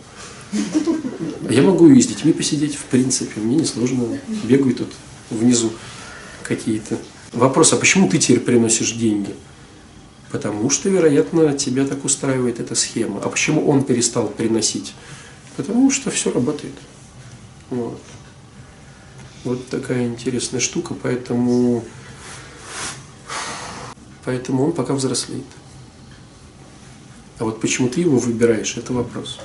Я могу и с детьми посидеть, в принципе, мне не сложно. Бегаю тут внизу какие-то. Вопрос, а почему ты теперь приносишь деньги? Потому что, вероятно, тебя так устраивает эта схема. А почему он перестал приносить? Потому что все работает. Вот. Вот такая интересная штука, поэтому Поэтому он пока взрослеет. А вот почему ты его выбираешь, это вопрос.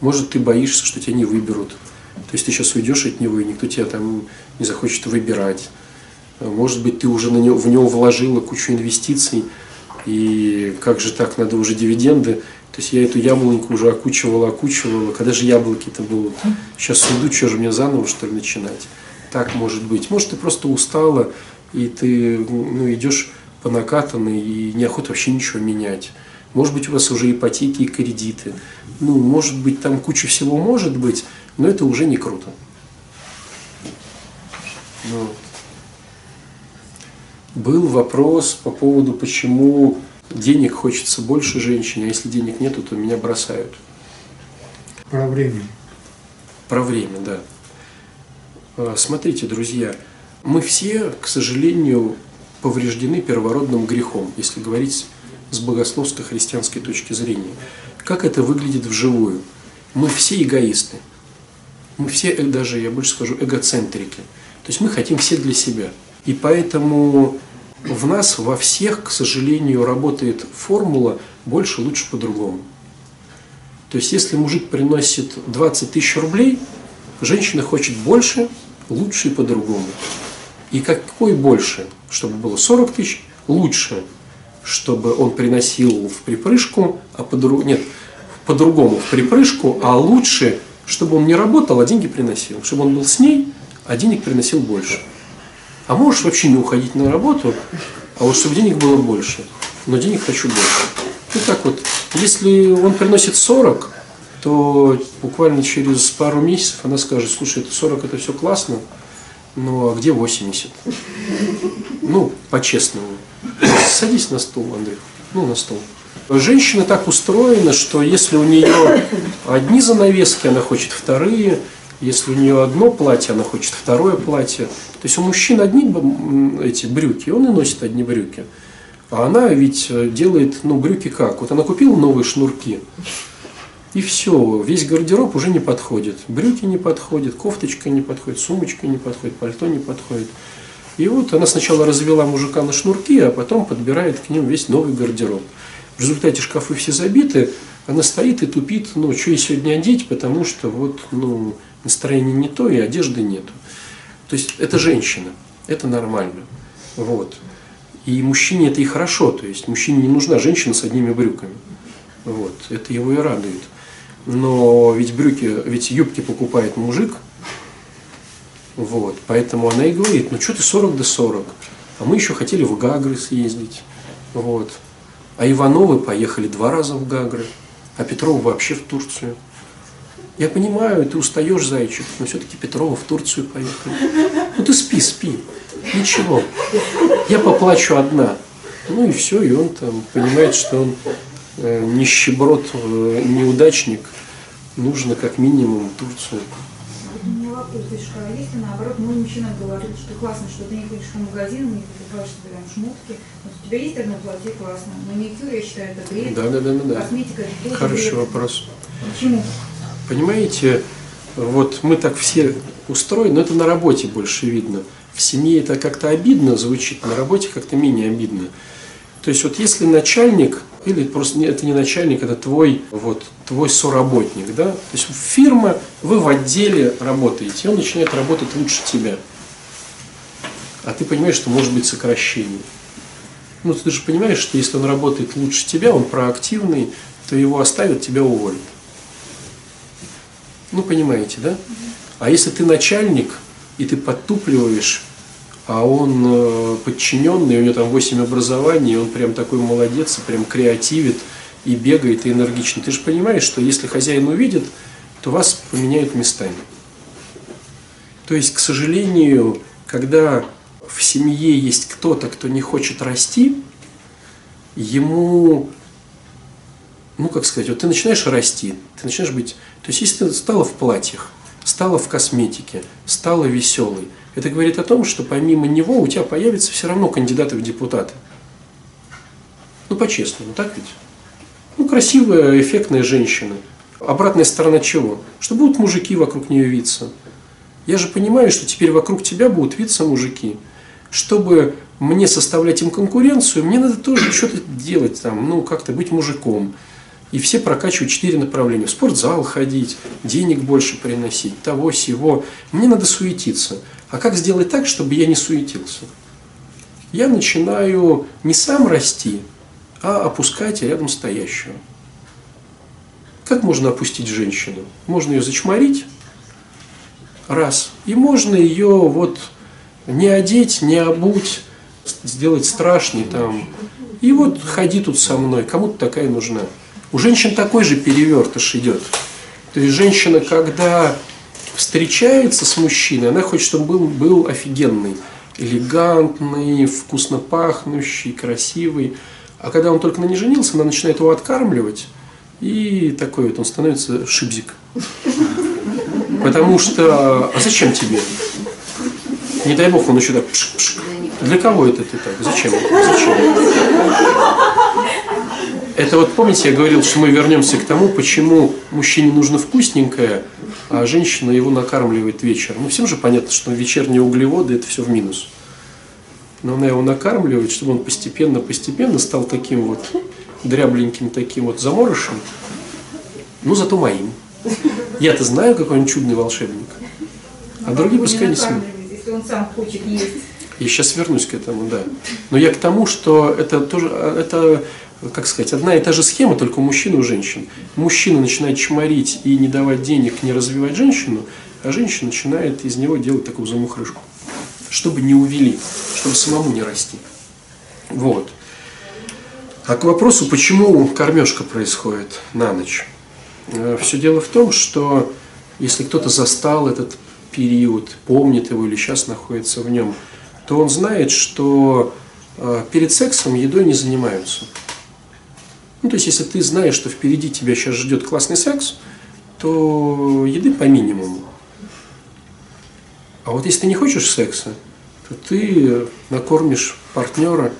Может, ты боишься, что тебя не выберут. То есть ты сейчас уйдешь от него, и никто тебя там не захочет выбирать. Может быть, ты уже на него, в него вложила кучу инвестиций, И как же так, надо уже дивиденды. То есть я эту яблоньку уже окучивала, окучивала. Когда же яблоки-то будут? Сейчас уйду, что же мне заново, что ли, начинать? Так может быть. Может, ты просто устала, и ты ну, идешь по накатанной, и неохота вообще ничего менять. Может быть, у вас уже ипотеки и кредиты. Ну, может быть, там куча всего может быть, но это уже не круто. Ну, был вопрос по поводу, почему денег хочется больше женщине, а если денег нету, то меня бросают. Про время. Про время, да. А, Смотрите, друзья, мы все, к сожалению, повреждены первородным грехом, если говорить с богословско-христианской точки зрения. Как это выглядит вживую? Мы все эгоисты. Мы все, э, даже, я больше скажу, эгоцентрики. То есть мы хотим все для себя. И поэтому в нас, во всех, к сожалению, работает формула «больше, лучше, по-другому». То есть если мужик приносит 20 тысяч рублей, женщина хочет больше, лучше и по-другому. И какой больше? Чтобы было 40 тысяч, лучше, чтобы он приносил в припрыжку, а по-другому, нет, по-другому в припрыжку, а лучше, чтобы он не работал, а деньги приносил. Чтобы он был с ней, а денег приносил больше. А можешь вообще не уходить на работу, а вот чтобы денег было больше. Но денег хочу больше. И так вот, если он приносит 40, то буквально через пару месяцев она скажет, слушай, это 40 это все классно, ну а где 80? Ну, по-честному. Садись на стул, Андрей. Ну, на стол. Женщина так устроена, что если у нее одни занавески, она хочет вторые, если у нее одно платье, она хочет второе платье. То есть у мужчин одни эти брюки, он и носит одни брюки. А она ведь э, делает, ну, брюки как? Вот она купила новые шнурки, и все, весь гардероб уже не подходит. Брюки не подходят, кофточка не подходит, сумочка не подходит, пальто не подходит. И вот она сначала развела мужика на шнурки, а потом подбирает к ним весь новый гардероб. В результате шкафы все забиты, она стоит и тупит, ну, что ей сегодня одеть, потому что вот, ну, настроение не то и одежды нету. То есть это женщина, это нормально. Вот. И мужчине это и хорошо, то есть мужчине не нужна женщина с одними брюками. Вот. Это его и радует. Но ведь брюки, ведь юбки покупает мужик, вот, поэтому она и говорит, ну что ты 40 до 40, а мы еще хотели в Гагры съездить, вот. А Ивановы поехали два раза в Гагры, а Петрова вообще в Турцию. Я понимаю, ты устаешь, зайчик, но все-таки Петрова в Турцию поехали. Ну ты спи, спи, ничего. Я поплачу одна. Ну и все, и он там понимает, что он нищеброд, э, неудачник, нужно как минимум Турцию. У меня вопрос, Дышка, а если наоборот мой мужчина говорит, что классно, что ты не ходишь в магазин, не покупаешь себе там шмотки, вот у тебя есть одно платье классно, маникюр, я считаю, это бред, Да, да, да, да, да. косметика, это тоже Хороший бред. вопрос. Почему? Понимаете, вот мы так все устроены, но это на работе больше видно. В семье это как-то обидно звучит, на работе как-то менее обидно. То есть вот если начальник, или просто это не начальник, это твой, вот, твой соработник, да, то есть фирма, вы в отделе работаете, он начинает работать лучше тебя. А ты понимаешь, что может быть сокращение. Ну, ты же понимаешь, что если он работает лучше тебя, он проактивный, то его оставят, тебя уволят. Ну, понимаете, да? А если ты начальник, и ты подтупливаешь, а он э, подчиненный, у него там 8 образований, он прям такой молодец, прям креативит, и бегает, и энергичный. Ты же понимаешь, что если хозяин увидит, то вас поменяют местами. То есть, к сожалению, когда в семье есть кто-то, кто не хочет расти, ему ну, как сказать, вот ты начинаешь расти, ты начинаешь быть, то есть если ты стала в платьях, стала в косметике, стала веселой, это говорит о том, что помимо него у тебя появится все равно кандидаты в депутаты. Ну, по-честному, так ведь? Ну, красивая, эффектная женщина. Обратная сторона чего? Что будут мужики вокруг нее виться. Я же понимаю, что теперь вокруг тебя будут виться мужики. Чтобы мне составлять им конкуренцию, мне надо тоже что-то делать там, ну, как-то быть мужиком. И все прокачивают четыре направления. В спортзал ходить, денег больше приносить, того, сего. Мне надо суетиться. А как сделать так, чтобы я не суетился? Я начинаю не сам расти, а опускать рядом стоящего. Как можно опустить женщину? Можно ее зачморить, раз, и можно ее вот не одеть, не обуть, сделать страшный там. И вот ходи тут со мной, кому-то такая нужна. У женщин такой же перевертыш идет. То есть женщина, когда встречается с мужчиной, она хочет, чтобы был, был офигенный, элегантный, вкусно пахнущий, красивый. А когда он только на ней женился, она начинает его откармливать, и такой вот он становится шибзик. Потому что, а зачем тебе? Не дай бог, он еще так. Для кого это ты так? Зачем? Зачем? Это вот помните, я говорил, что мы вернемся к тому, почему мужчине нужно вкусненькое, а женщина его накармливает вечером. Ну, всем же понятно, что вечерние углеводы это все в минус. Но она его накармливает, чтобы он постепенно-постепенно стал таким вот дрябленьким, таким вот заморышем, ну зато моим. Я-то знаю, какой он чудный волшебник. А другие пускай не смеют. Если он сам хочет есть. Я сейчас вернусь к этому, да. Но я к тому, что это тоже, это, как сказать, одна и та же схема, только у мужчин и у женщин. Мужчина начинает чморить и не давать денег, не развивать женщину, а женщина начинает из него делать такую замухрышку, чтобы не увели, чтобы самому не расти. Вот. А к вопросу, почему кормежка происходит на ночь. Э, Все дело в том, что если кто-то застал этот период, помнит его или сейчас находится в нем, то он знает, что э, перед сексом едой не занимаются. Ну, то есть, если ты знаешь, что впереди тебя сейчас ждет классный секс, то еды по минимуму. А вот если ты не хочешь секса, то ты накормишь партнера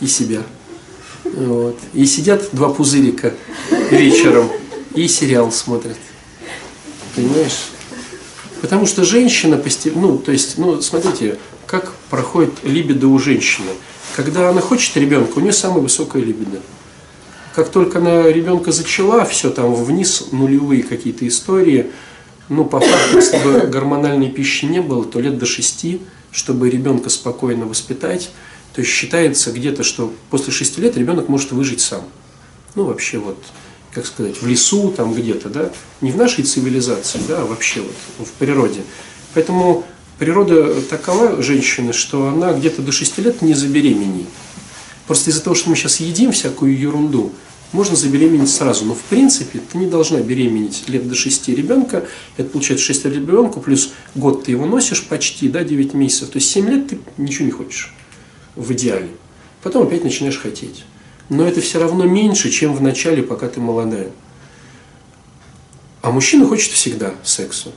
и себя. Вот. И сидят два пузырика вечером и сериал смотрят. Понимаешь? Потому что женщина постепенно, ну, то есть, ну, смотрите, как проходит либидо у женщины. Когда она хочет ребенка, у нее самая высокая либидо. Как только она ребенка зачала, все там вниз, нулевые какие-то истории. Ну, по факту, если бы гормональной пищи не было, то лет до шести, чтобы ребенка спокойно воспитать, то есть считается где-то, что после шести лет ребенок может выжить сам. Ну, вообще вот, как сказать, в лесу там где-то, да, не в нашей цивилизации, да, а вообще вот в природе. Поэтому природа такова женщины, что она где-то до 6 лет не забеременеет. Просто из-за того, что мы сейчас едим всякую ерунду, можно забеременеть сразу. Но в принципе ты не должна беременеть лет до 6 ребенка. Это получается 6 лет ребенку, плюс год ты его носишь почти, да, 9 месяцев. То есть 7 лет ты ничего не хочешь в идеале. Потом опять начинаешь хотеть. Но это все равно меньше, чем в начале, пока ты молодая. А мужчина хочет всегда секса.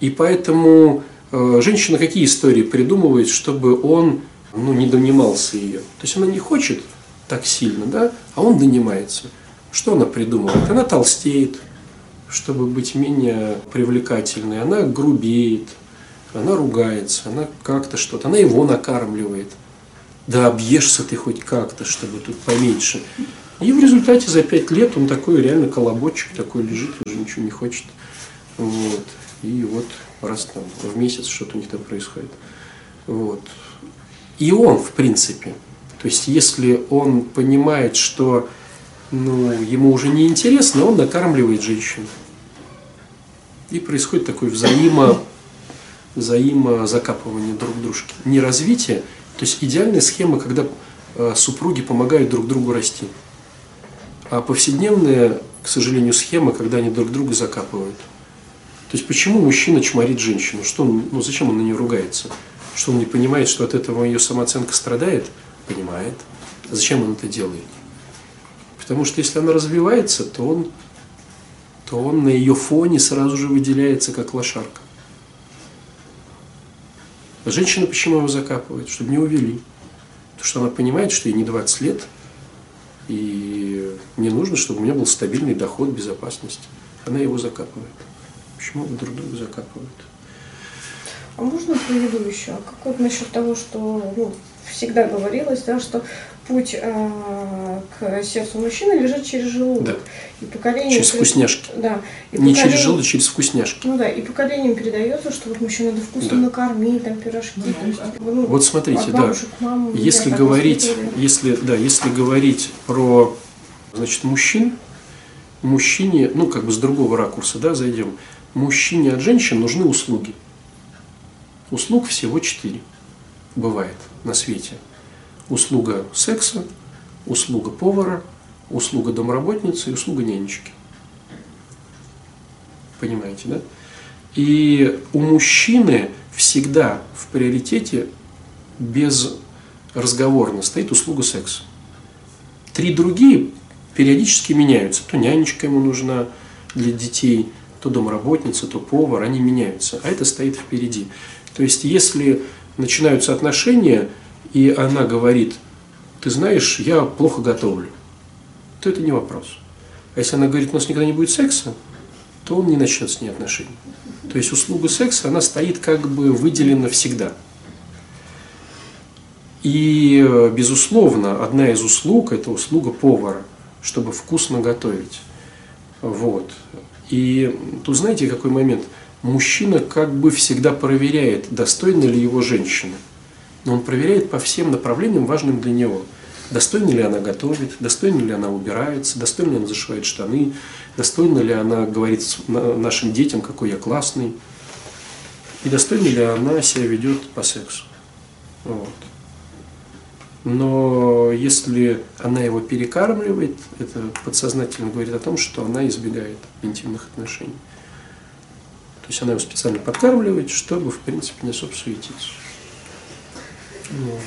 И поэтому э, женщина какие истории придумывает, чтобы он ну, не донимался ее. То есть она не хочет так сильно, да, а он донимается. Что она придумывает? Она толстеет, чтобы быть менее привлекательной. Она грубеет, она ругается, она как-то что-то, она его накармливает. Да объешься ты хоть как-то, чтобы тут поменьше. И в результате за пять лет он такой реально колобочек, такой лежит, уже ничего не хочет. Вот. И вот раз там в месяц что-то у них там происходит. Вот. И он, в принципе, то есть если он понимает, что ну, ему уже не интересно, он накармливает женщину. И происходит такое взаимо, взаимозакапывание друг дружки. Не развитие, то есть идеальная схема, когда э, супруги помогают друг другу расти. А повседневная, к сожалению, схема, когда они друг друга закапывают. То есть почему мужчина чморит женщину? Что он, ну зачем он на нее ругается? Что он не понимает, что от этого ее самооценка страдает? Понимает. Зачем он это делает? Потому что если она развивается, то он, то он на ее фоне сразу же выделяется как лошарка. А женщина почему его закапывает? Чтобы не увели. Потому что она понимает, что ей не 20 лет, и мне нужно, чтобы у меня был стабильный доход, безопасность. Она его закапывает. Почему вы друг друга закапывают? А можно приведу еще? А как вот насчет того, что ну, всегда говорилось, да, что путь э, а, к сердцу мужчины лежит через желудок. Да. И поколение... Через вкусняшки. Да. И Не через поколение- желудок, через вкусняшки. Ну да, и поколением передается, что вот мужчину надо вкусно Да. накормить, там пирожки. есть, ну, Вот смотрите, от да. бабушек, мам, не Если так говорить, воспитывали. если, да, если говорить про значит, мужчин, мужчине, ну как бы с другого ракурса, да, зайдем, мужчине от женщин нужны услуги. Услуг всего четыре бывает на свете. Услуга секса, услуга повара, услуга домработницы и услуга нянечки. Понимаете, да? И у мужчины всегда в приоритете безразговорно стоит услуга секса. Три другие периодически меняются. То нянечка ему нужна для детей, то домработница, то повар, они меняются. А это стоит впереди. То есть, если начинаются отношения, и она говорит, ты знаешь, я плохо готовлю, то это не вопрос. А если она говорит, у нас никогда не будет секса, то он не начнет с ней отношений. То есть услуга секса, она стоит как бы выделена всегда. И, безусловно, одна из услуг – это услуга повара, чтобы вкусно готовить. Вот. И тут знаете, какой момент? Мужчина как бы всегда проверяет, достойна ли его женщина. Но он проверяет по всем направлениям, важным для него. Достойна ли она готовит, достойна ли она убирается, достойна ли она зашивает штаны, достойна ли она говорит нашим детям, какой я классный, и достойна ли она себя ведет по сексу. Вот. Но если она его перекармливает, это подсознательно говорит о том, что она избегает интимных отношений. То есть она его специально подкармливает, чтобы, в принципе, не особо суетиться. Вот.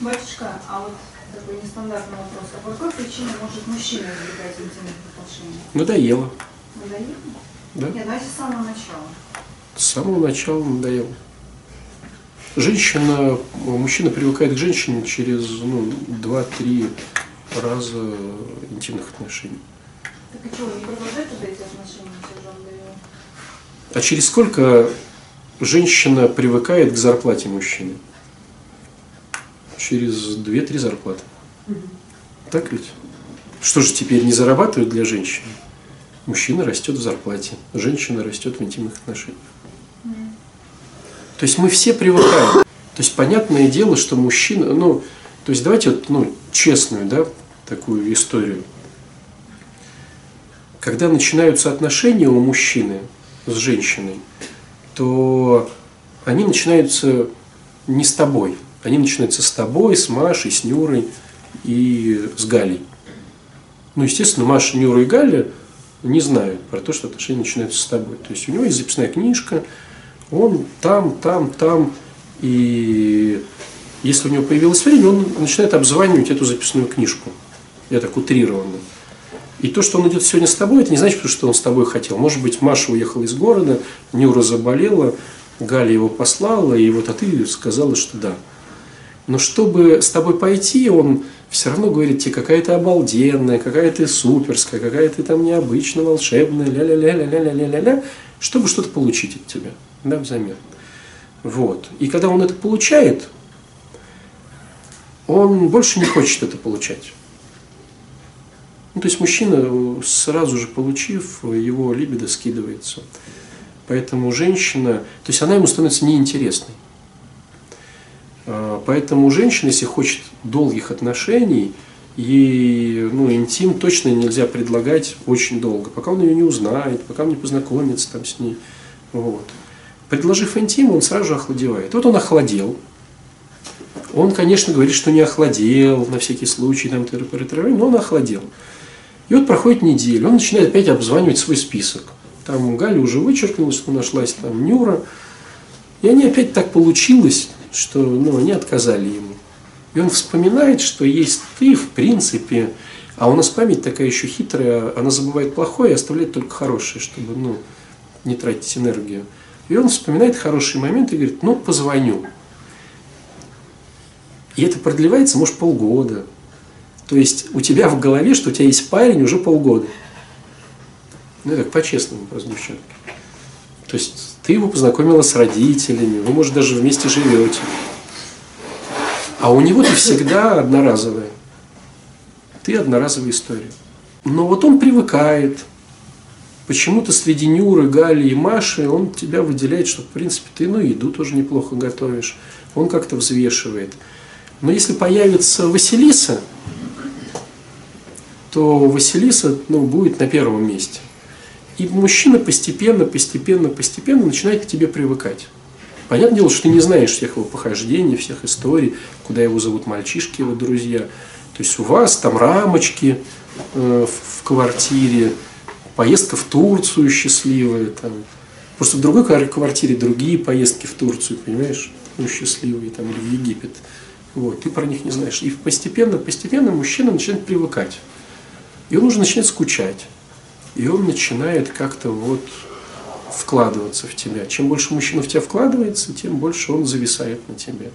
Батюшка, а вот такой нестандартный вопрос. А по какой причине может мужчина избегать интимных отношений? Надоело. Надоело? Да? Нет, давайте с самого начала. С самого начала надоело. Женщина, мужчина привыкает к женщине через ну, 2-3 раза интимных отношений. Так и что, не продолжать тогда эти отношения, надоело? А через сколько женщина привыкает к зарплате мужчины? Через 2-3 зарплаты. Так ведь? Что же теперь не зарабатывают для женщины? Мужчина растет в зарплате, женщина растет в интимных отношениях. То есть мы все привыкаем. То есть понятное дело, что мужчина, ну, то есть давайте вот, ну, честную, да, такую историю. Когда начинаются отношения у мужчины с женщиной, то они начинаются не с тобой. Они начинаются с тобой, с Машей, с Нюрой и с Галей. Ну, естественно, Маша, Нюра и Галя не знают про то, что отношения начинаются с тобой. То есть у него есть записная книжка, он там, там, там. И если у него появилось время, он начинает обзванивать эту записную книжку. Я так утрированно. И то, что он идет сегодня с тобой, это не значит, что он с тобой хотел. Может быть, Маша уехала из города, Нюра заболела, Галя его послала, и вот а ты сказала, что да. Но чтобы с тобой пойти, он все равно говорит тебе, какая ты обалденная, какая ты суперская, какая ты там необычно волшебная, ля-ля-ля-ля-ля-ля-ля-ля, чтобы что-то получить от тебя, да, взамен. Вот. И когда он это получает, он больше не хочет это получать. Ну, то есть мужчина, сразу же получив, его либидо скидывается. Поэтому женщина, то есть она ему становится неинтересной. А, Поэтому женщина, если хочет долгих отношений, ей ну, интим точно нельзя предлагать очень долго, пока он ее не узнает, пока он не познакомится там с ней. Вот. Предложив интим, он сразу же охладевает. Вот он охладел. Он, конечно, говорит, что не охладел, на всякий случай, там, но он охладел. И вот проходит неделя, он начинает опять обзванивать свой список. Там Галя уже вычеркнула, что нашлась там Нюра. И они опять так получилось, что ну, они отказали ему. И он вспоминает, что есть ты, в принципе, а у нас память такая еще хитрая, она забывает плохое и оставляет только хорошее, чтобы ну, не тратить энергию. И он вспоминает хороший момент и говорит, ну, позвоню. И это продлевается, может, полгода. То есть у тебя в голове, что у тебя есть парень уже полгода. Ну, так по-честному просто. То есть ты его познакомила с родителями, вы, может, даже вместе живете. А у него ты всегда одноразовая. ты одноразовая история. Но вот он привыкает. Почему-то среди Нюры, Гали и Маши он тебя выделяет, что, в принципе, ты, ну, еду тоже неплохо готовишь. Он как-то взвешивает. Но если появится Василиса, то Василиса ну, будет на первом месте. И мужчина постепенно, постепенно, постепенно начинает к тебе привыкать. Понятное дело, что ты не знаешь всех его похождений, всех историй, куда его зовут мальчишки, его друзья. То есть у вас там рамочки э, в квартире, поездка в Турцию счастливая. Там. Просто в другой квартире другие поездки в Турцию, понимаешь, ну, счастливые, там, или в Египет. Вот, ты про них не знаешь. И постепенно, постепенно мужчина начинает привыкать. И он уже начинает скучать. И он начинает как-то вот вкладываться в тебя. Чем больше мужчина в тебя вкладывается, тем больше он зависает на тебе.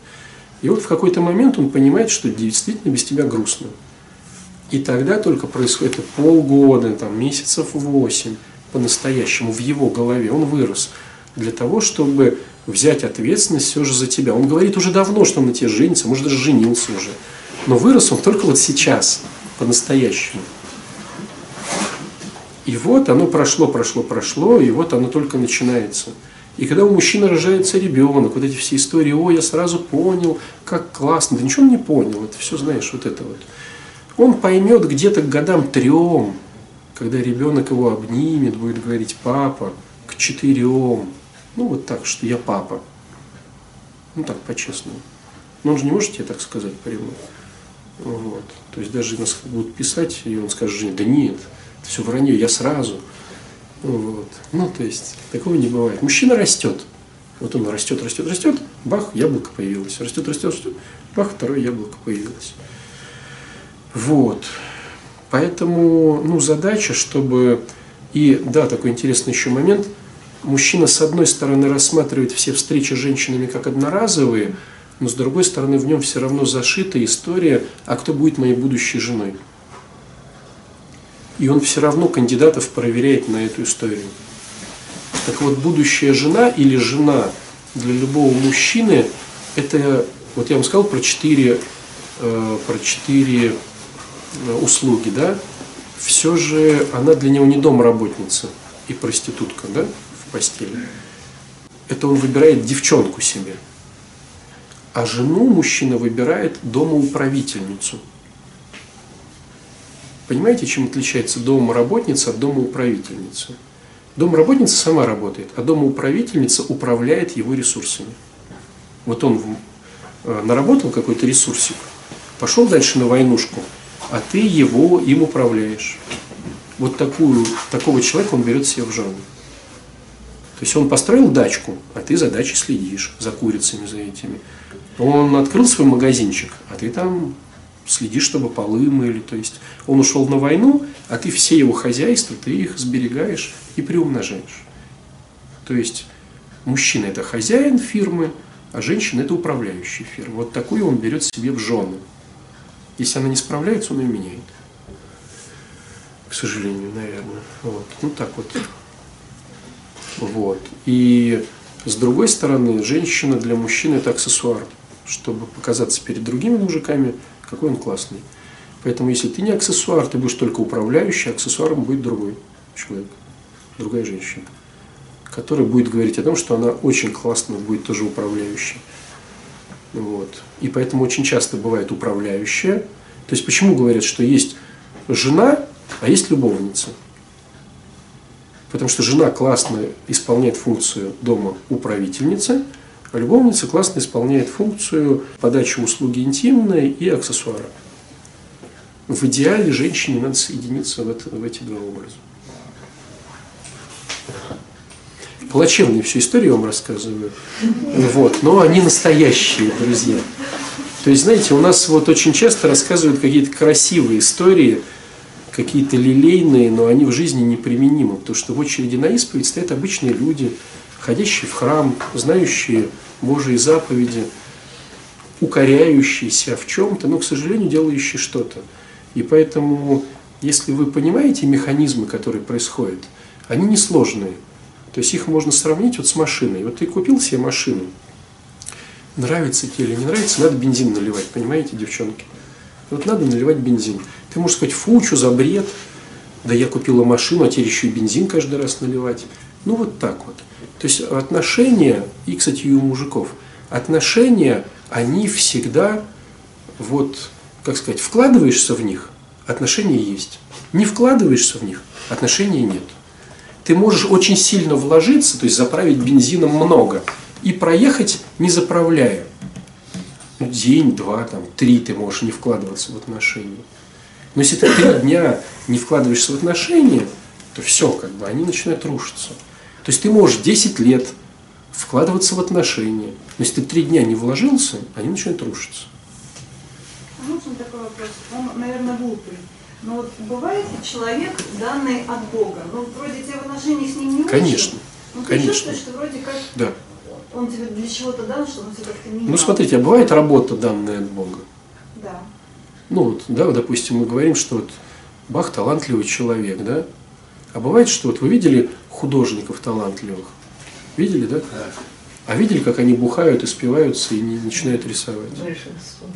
И вот в какой-то момент он понимает, что действительно без тебя грустно. И тогда только происходит полгода, там, месяцев восемь по-настоящему в его голове. Он вырос для того, чтобы взять ответственность все же за тебя. Он говорит уже давно, что он на тебе женится, может даже женился уже. Но вырос он только вот сейчас, по-настоящему. И вот оно прошло, прошло, прошло, и вот оно только начинается. И когда у мужчины рождается ребенок, вот эти все истории, о, я сразу понял, как классно, да ничего он не понял, это все, знаешь, вот это вот. Он поймет где-то к годам трем, когда ребенок его обнимет, будет говорить папа, к четырем, ну вот так, что я папа. Ну так, по-честному. Но он же не может тебе так сказать прямо. Вот. То есть даже нас будут писать, и он скажет да нет, все вранье, я сразу. Вот. Ну, то есть, такого не бывает. Мужчина растет. Вот он растет, растет, растет, бах, яблоко появилось. Растет, растет, растет, бах, второе яблоко появилось. Вот. Поэтому, ну, задача, чтобы... И, да, такой интересный еще момент. Мужчина, с одной стороны, рассматривает все встречи с женщинами как одноразовые, но с другой стороны, в нем все равно зашита история, а кто будет моей будущей женой. И он все равно кандидатов проверяет на эту историю. Так вот, будущая жена или жена для любого мужчины, это, вот я вам сказал про четыре, э, про четыре э, услуги, да, все же она для него не домработница и проститутка, да, в постели. Это он выбирает девчонку себе. А жену мужчина выбирает домоуправительницу. Понимаете, чем отличается домработница от домоуправительницы? Домработница сама работает, а домоуправительница управляет его ресурсами. Вот он э, наработал какой-то ресурсик, пошел дальше на войнушку, а ты его им управляешь. Вот такую, такого человека он берет себе в жену. То есть он построил дачку, а ты за дачей следишь, за курицами, за этими. Он открыл свой магазинчик, а ты там следишь, чтобы полы мыли. То есть он ушел на войну, а ты все его хозяйства, ты их сберегаешь и приумножаешь. То есть мужчина это хозяин фирмы, а женщина это управляющая фирма. Вот такую он берет себе в жены. Если она не справляется, он ее меняет. К сожалению, наверное. Вот. Ну так вот. Вот. И с другой стороны, женщина для мужчины это аксессуар, чтобы показаться перед другими мужиками, какой он классный. Поэтому если ты не аксессуар, ты будешь только управляющий, аксессуаром будет другой человек, другая женщина, которая будет говорить о том, что она очень классно будет тоже управляющей. Вот. И поэтому очень часто бывает управляющая. То есть почему говорят, что есть жена, а есть любовница? Потому что жена классно исполняет функцию дома управительницы, любовница классно исполняет функцию подачи услуги интимной и аксессуара. В идеале женщине надо соединиться в, это, в эти два образа. Плачевные всю историю вам рассказываю. Вот, но они настоящие, друзья. То есть, знаете, у нас вот очень часто рассказывают какие-то красивые истории, какие-то лилейные, но они в жизни неприменимы, потому что в очереди на исповедь стоят обычные люди, ходящие в храм, знающие Божьи заповеди, укоряющие себя в чем-то, но, к сожалению, делающие что-то. И поэтому, если вы понимаете механизмы, которые происходят, они несложные. То есть их можно сравнить вот с машиной. Вот ты купил себе машину, нравится тебе или не нравится, надо бензин наливать, понимаете, девчонки? Вот надо наливать бензин. Ты можешь сказать, фу, что за бред, да я купила машину, а теперь еще и бензин каждый раз наливать. Ну вот так вот. То есть отношения, и, кстати, и у мужиков, отношения, они всегда, вот, как сказать, вкладываешься в них, отношения есть. Не вкладываешься в них, отношений нет. Ты можешь очень сильно вложиться, то есть заправить бензином много, и проехать не заправляя. Ну, день, два, там, три ты можешь не вкладываться в отношения. Но если ты три дня не вкладываешься в отношения, то все, как бы, они начинают рушиться. То есть ты можешь 10 лет вкладываться в отношения, но если ты три дня не вложился, они начинают рушиться. А можно такой вопрос? Он, наверное, глупый. Но вот бывает человек, данный от Бога. Ну, вроде тебе в отношениях с ним не. Конечно, Но ты конечно. чувствуешь, что вроде как Да. он тебе для чего-то дан, что он тебе как-то не Ну смотрите, а бывает работа, данная от Бога? Да. Ну вот, да, вот, допустим, мы говорим, что вот Бах талантливый человек, да? А бывает, что вот вы видели художников талантливых? Видели, да? А видели, как они бухают и спиваются и не начинают рисовать? Большинство.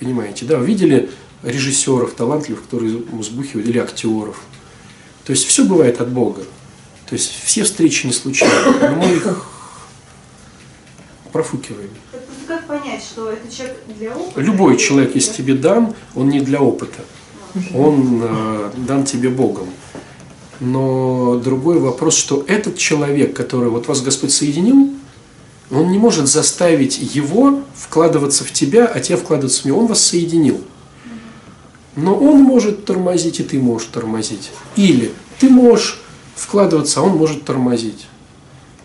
Понимаете, да? Видели режиссеров талантливых, которые взбухивают, или актеров? То есть все бывает от Бога. То есть все встречи не случайны, но мы их профукиваем. Как понять, что это человек для опыта? Любой человек, если тебе дан, он не для опыта. Он э, дан тебе Богом. Но другой вопрос, что этот человек, который вот вас Господь соединил, он не может заставить его вкладываться в тебя, а тебя вкладываться в него. Он вас соединил. Но он может тормозить, и ты можешь тормозить. Или ты можешь вкладываться, а он может тормозить.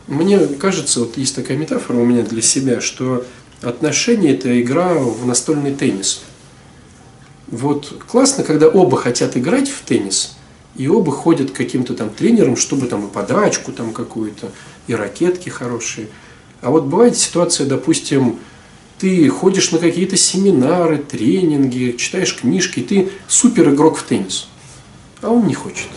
Мне кажется, вот есть такая метафора у меня для себя, что отношения – это игра в настольный теннис. Вот классно, когда оба хотят играть в теннис, и оба ходят к каким-то там тренерам, чтобы там и подачку там какую-то, и ракетки хорошие. А вот бывает ситуация, допустим, ты ходишь на какие-то семинары, тренинги, читаешь книжки, ты супер игрок в теннис, а он не хочет.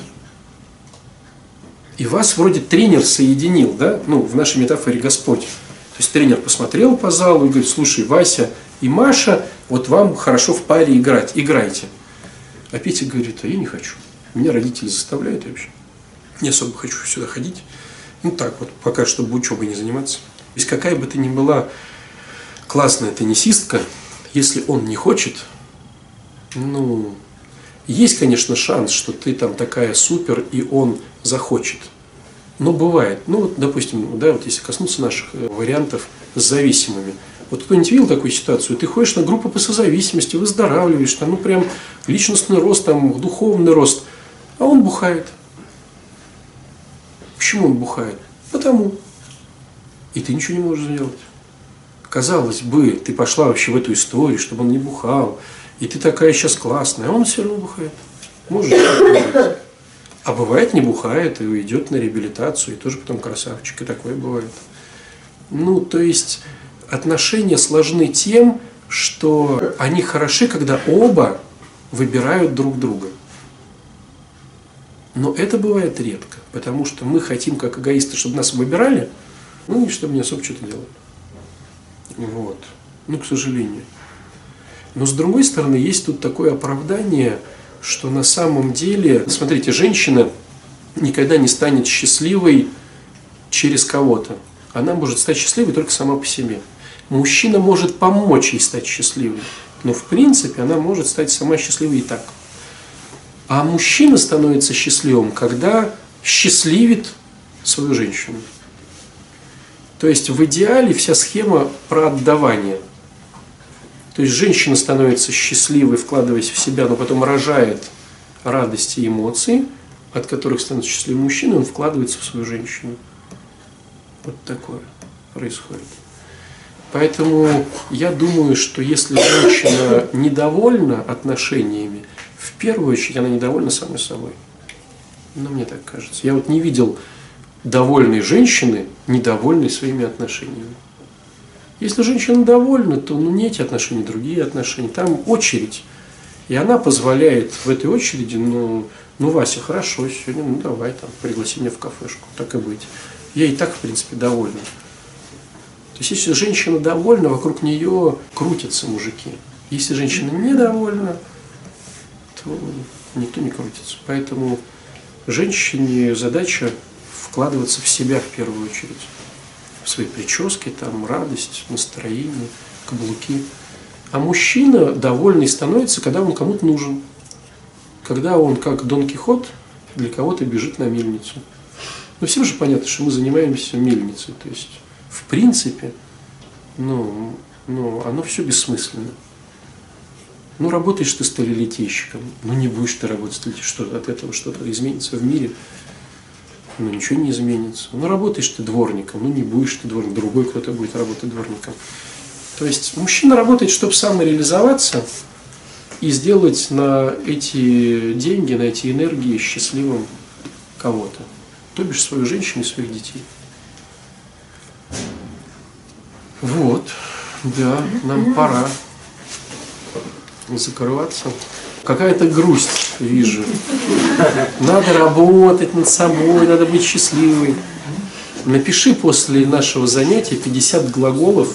И вас вроде тренер соединил, да? Ну, в нашей метафоре Господь. То есть тренер посмотрел по залу и говорит, слушай, Вася и Маша, вот вам хорошо в паре играть, играйте. А Петя говорит, а я не хочу. Меня родители заставляют вообще. Не особо хочу сюда ходить. Ну так вот, пока чтобы учебой не заниматься. То есть какая бы ты ни была классная теннисистка, если он не хочет, ну, есть, конечно, шанс, что ты там такая супер, и он захочет. Но бывает. Ну, вот, допустим, да, вот если коснуться наших э, вариантов с зависимыми. Вот кто-нибудь видел такую ситуацию? Ты ходишь на группу по созависимости, выздоравливаешь, там, ну, прям личностный рост, там, духовный рост, а он бухает. Почему он бухает? Потому. И ты ничего не можешь сделать. Казалось бы, ты пошла вообще в эту историю, чтобы он не бухал, и ты такая сейчас классная, а он все равно бухает. Быть. А бывает не бухает и идет на реабилитацию, и тоже потом красавчик, и такое бывает. Ну, то есть отношения сложны тем, что они хороши, когда оба выбирают друг друга. Но это бывает редко, потому что мы хотим, как эгоисты, чтобы нас выбирали, ну и чтобы не особо что-то делали. Вот. Ну, к сожалению. Но с другой стороны, есть тут такое оправдание, что на самом деле, смотрите, женщина никогда не станет счастливой через кого-то. Она может стать счастливой только сама по себе. Мужчина может помочь ей стать счастливой, но в принципе она может стать сама счастливой и так. А мужчина становится счастливым, когда счастливит свою женщину. То есть в идеале вся схема про отдавание. То есть женщина становится счастливой, вкладываясь в себя, но потом рожает радости и эмоции, от которых становится счастливым мужчина, он вкладывается в свою женщину. Вот такое происходит. Поэтому я думаю, что если женщина недовольна отношениями, в первую очередь она недовольна самой собой. Ну, мне так кажется. Я вот не видел довольной женщины, недовольной своими отношениями. Если женщина довольна, то ну, не эти отношения, другие отношения. Там очередь. И она позволяет в этой очереди, ну, ну, Вася, хорошо, сегодня, ну, давай, там, пригласи меня в кафешку, так и быть. Я и так, в принципе, довольна. То есть, если женщина довольна, вокруг нее крутятся мужики. Если женщина недовольна, то никто не крутится. Поэтому женщине задача вкладываться в себя в первую очередь. Свои прически, там, радость, настроение, каблуки. А мужчина довольный становится, когда он кому-то нужен. Когда он, как Дон Кихот, для кого-то бежит на мельницу. Ну, всем же понятно, что мы занимаемся мельницей. То есть, в принципе, ну, ну, оно все бессмысленно. Ну, работаешь ты сталелитейщиком, ну не будешь ты работать сталелитейщиком, что от этого что-то изменится в мире, ну ничего не изменится. Ну, работаешь ты дворником, ну не будешь ты дворником, другой кто-то будет работать дворником. То есть мужчина работает, чтобы самореализоваться и сделать на эти деньги, на эти энергии счастливым кого-то. То бишь свою женщину и своих детей. Вот, да, нам пора закрываться. Какая-то грусть вижу. Надо работать над собой, надо быть счастливой. Напиши после нашего занятия 50 глаголов,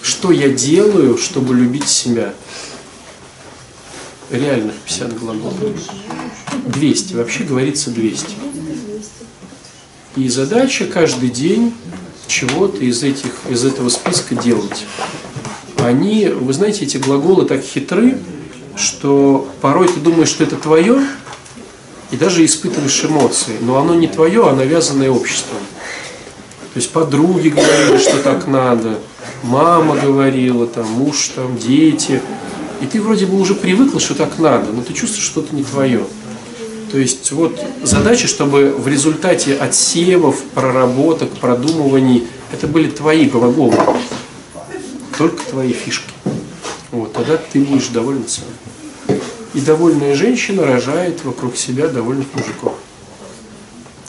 что я делаю, чтобы любить себя. Реальных 50 глаголов. 200, вообще говорится 200. И задача каждый день чего-то из, этих, из этого списка делать. Они, вы знаете, эти глаголы так хитры, что порой ты думаешь, что это твое, и даже испытываешь эмоции, но оно не твое, а навязанное обществом. То есть подруги говорили, что так надо, мама говорила, там, муж, там, дети. И ты вроде бы уже привыкла, что так надо, но ты чувствуешь, что это не твое. То есть вот задача, чтобы в результате отсевов, проработок, продумываний, это были твои глаголы, только твои фишки. Вот, тогда ты будешь доволен собой. И довольная женщина рожает вокруг себя довольных мужиков.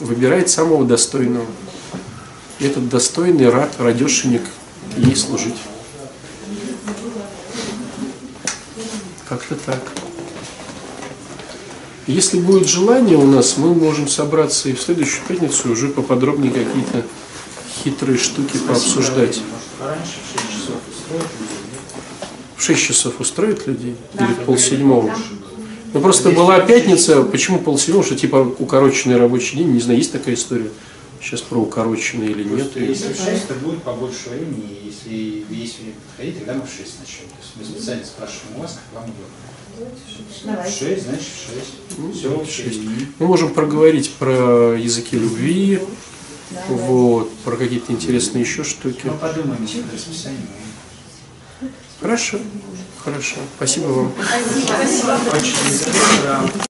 Выбирает самого достойного. И этот достойный рад, радешенек ей служить. Как-то так. Если будет желание у нас, мы можем собраться и в следующую пятницу уже поподробнее какие-то хитрые штуки пообсуждать. Раньше в 6 часов В 6 часов устроит людей? Или в полседьмого? Ну просто была пятница, почему полседьмого, что типа укороченный рабочий день, не знаю, есть такая история сейчас про укороченный или нет. Просто если в 6, то будет побольше времени, и если есть время подходить, тогда мы в 6 начнем. То есть мы специально спрашиваем у вас, как вам удобно. В 6, значит в 6. Все, в шесть. Мы можем проговорить про языки любви, вот, про какие-то интересные еще штуки. Мы подумаем над расписанием. Хорошо, хорошо. Спасибо вам. Очень интересно.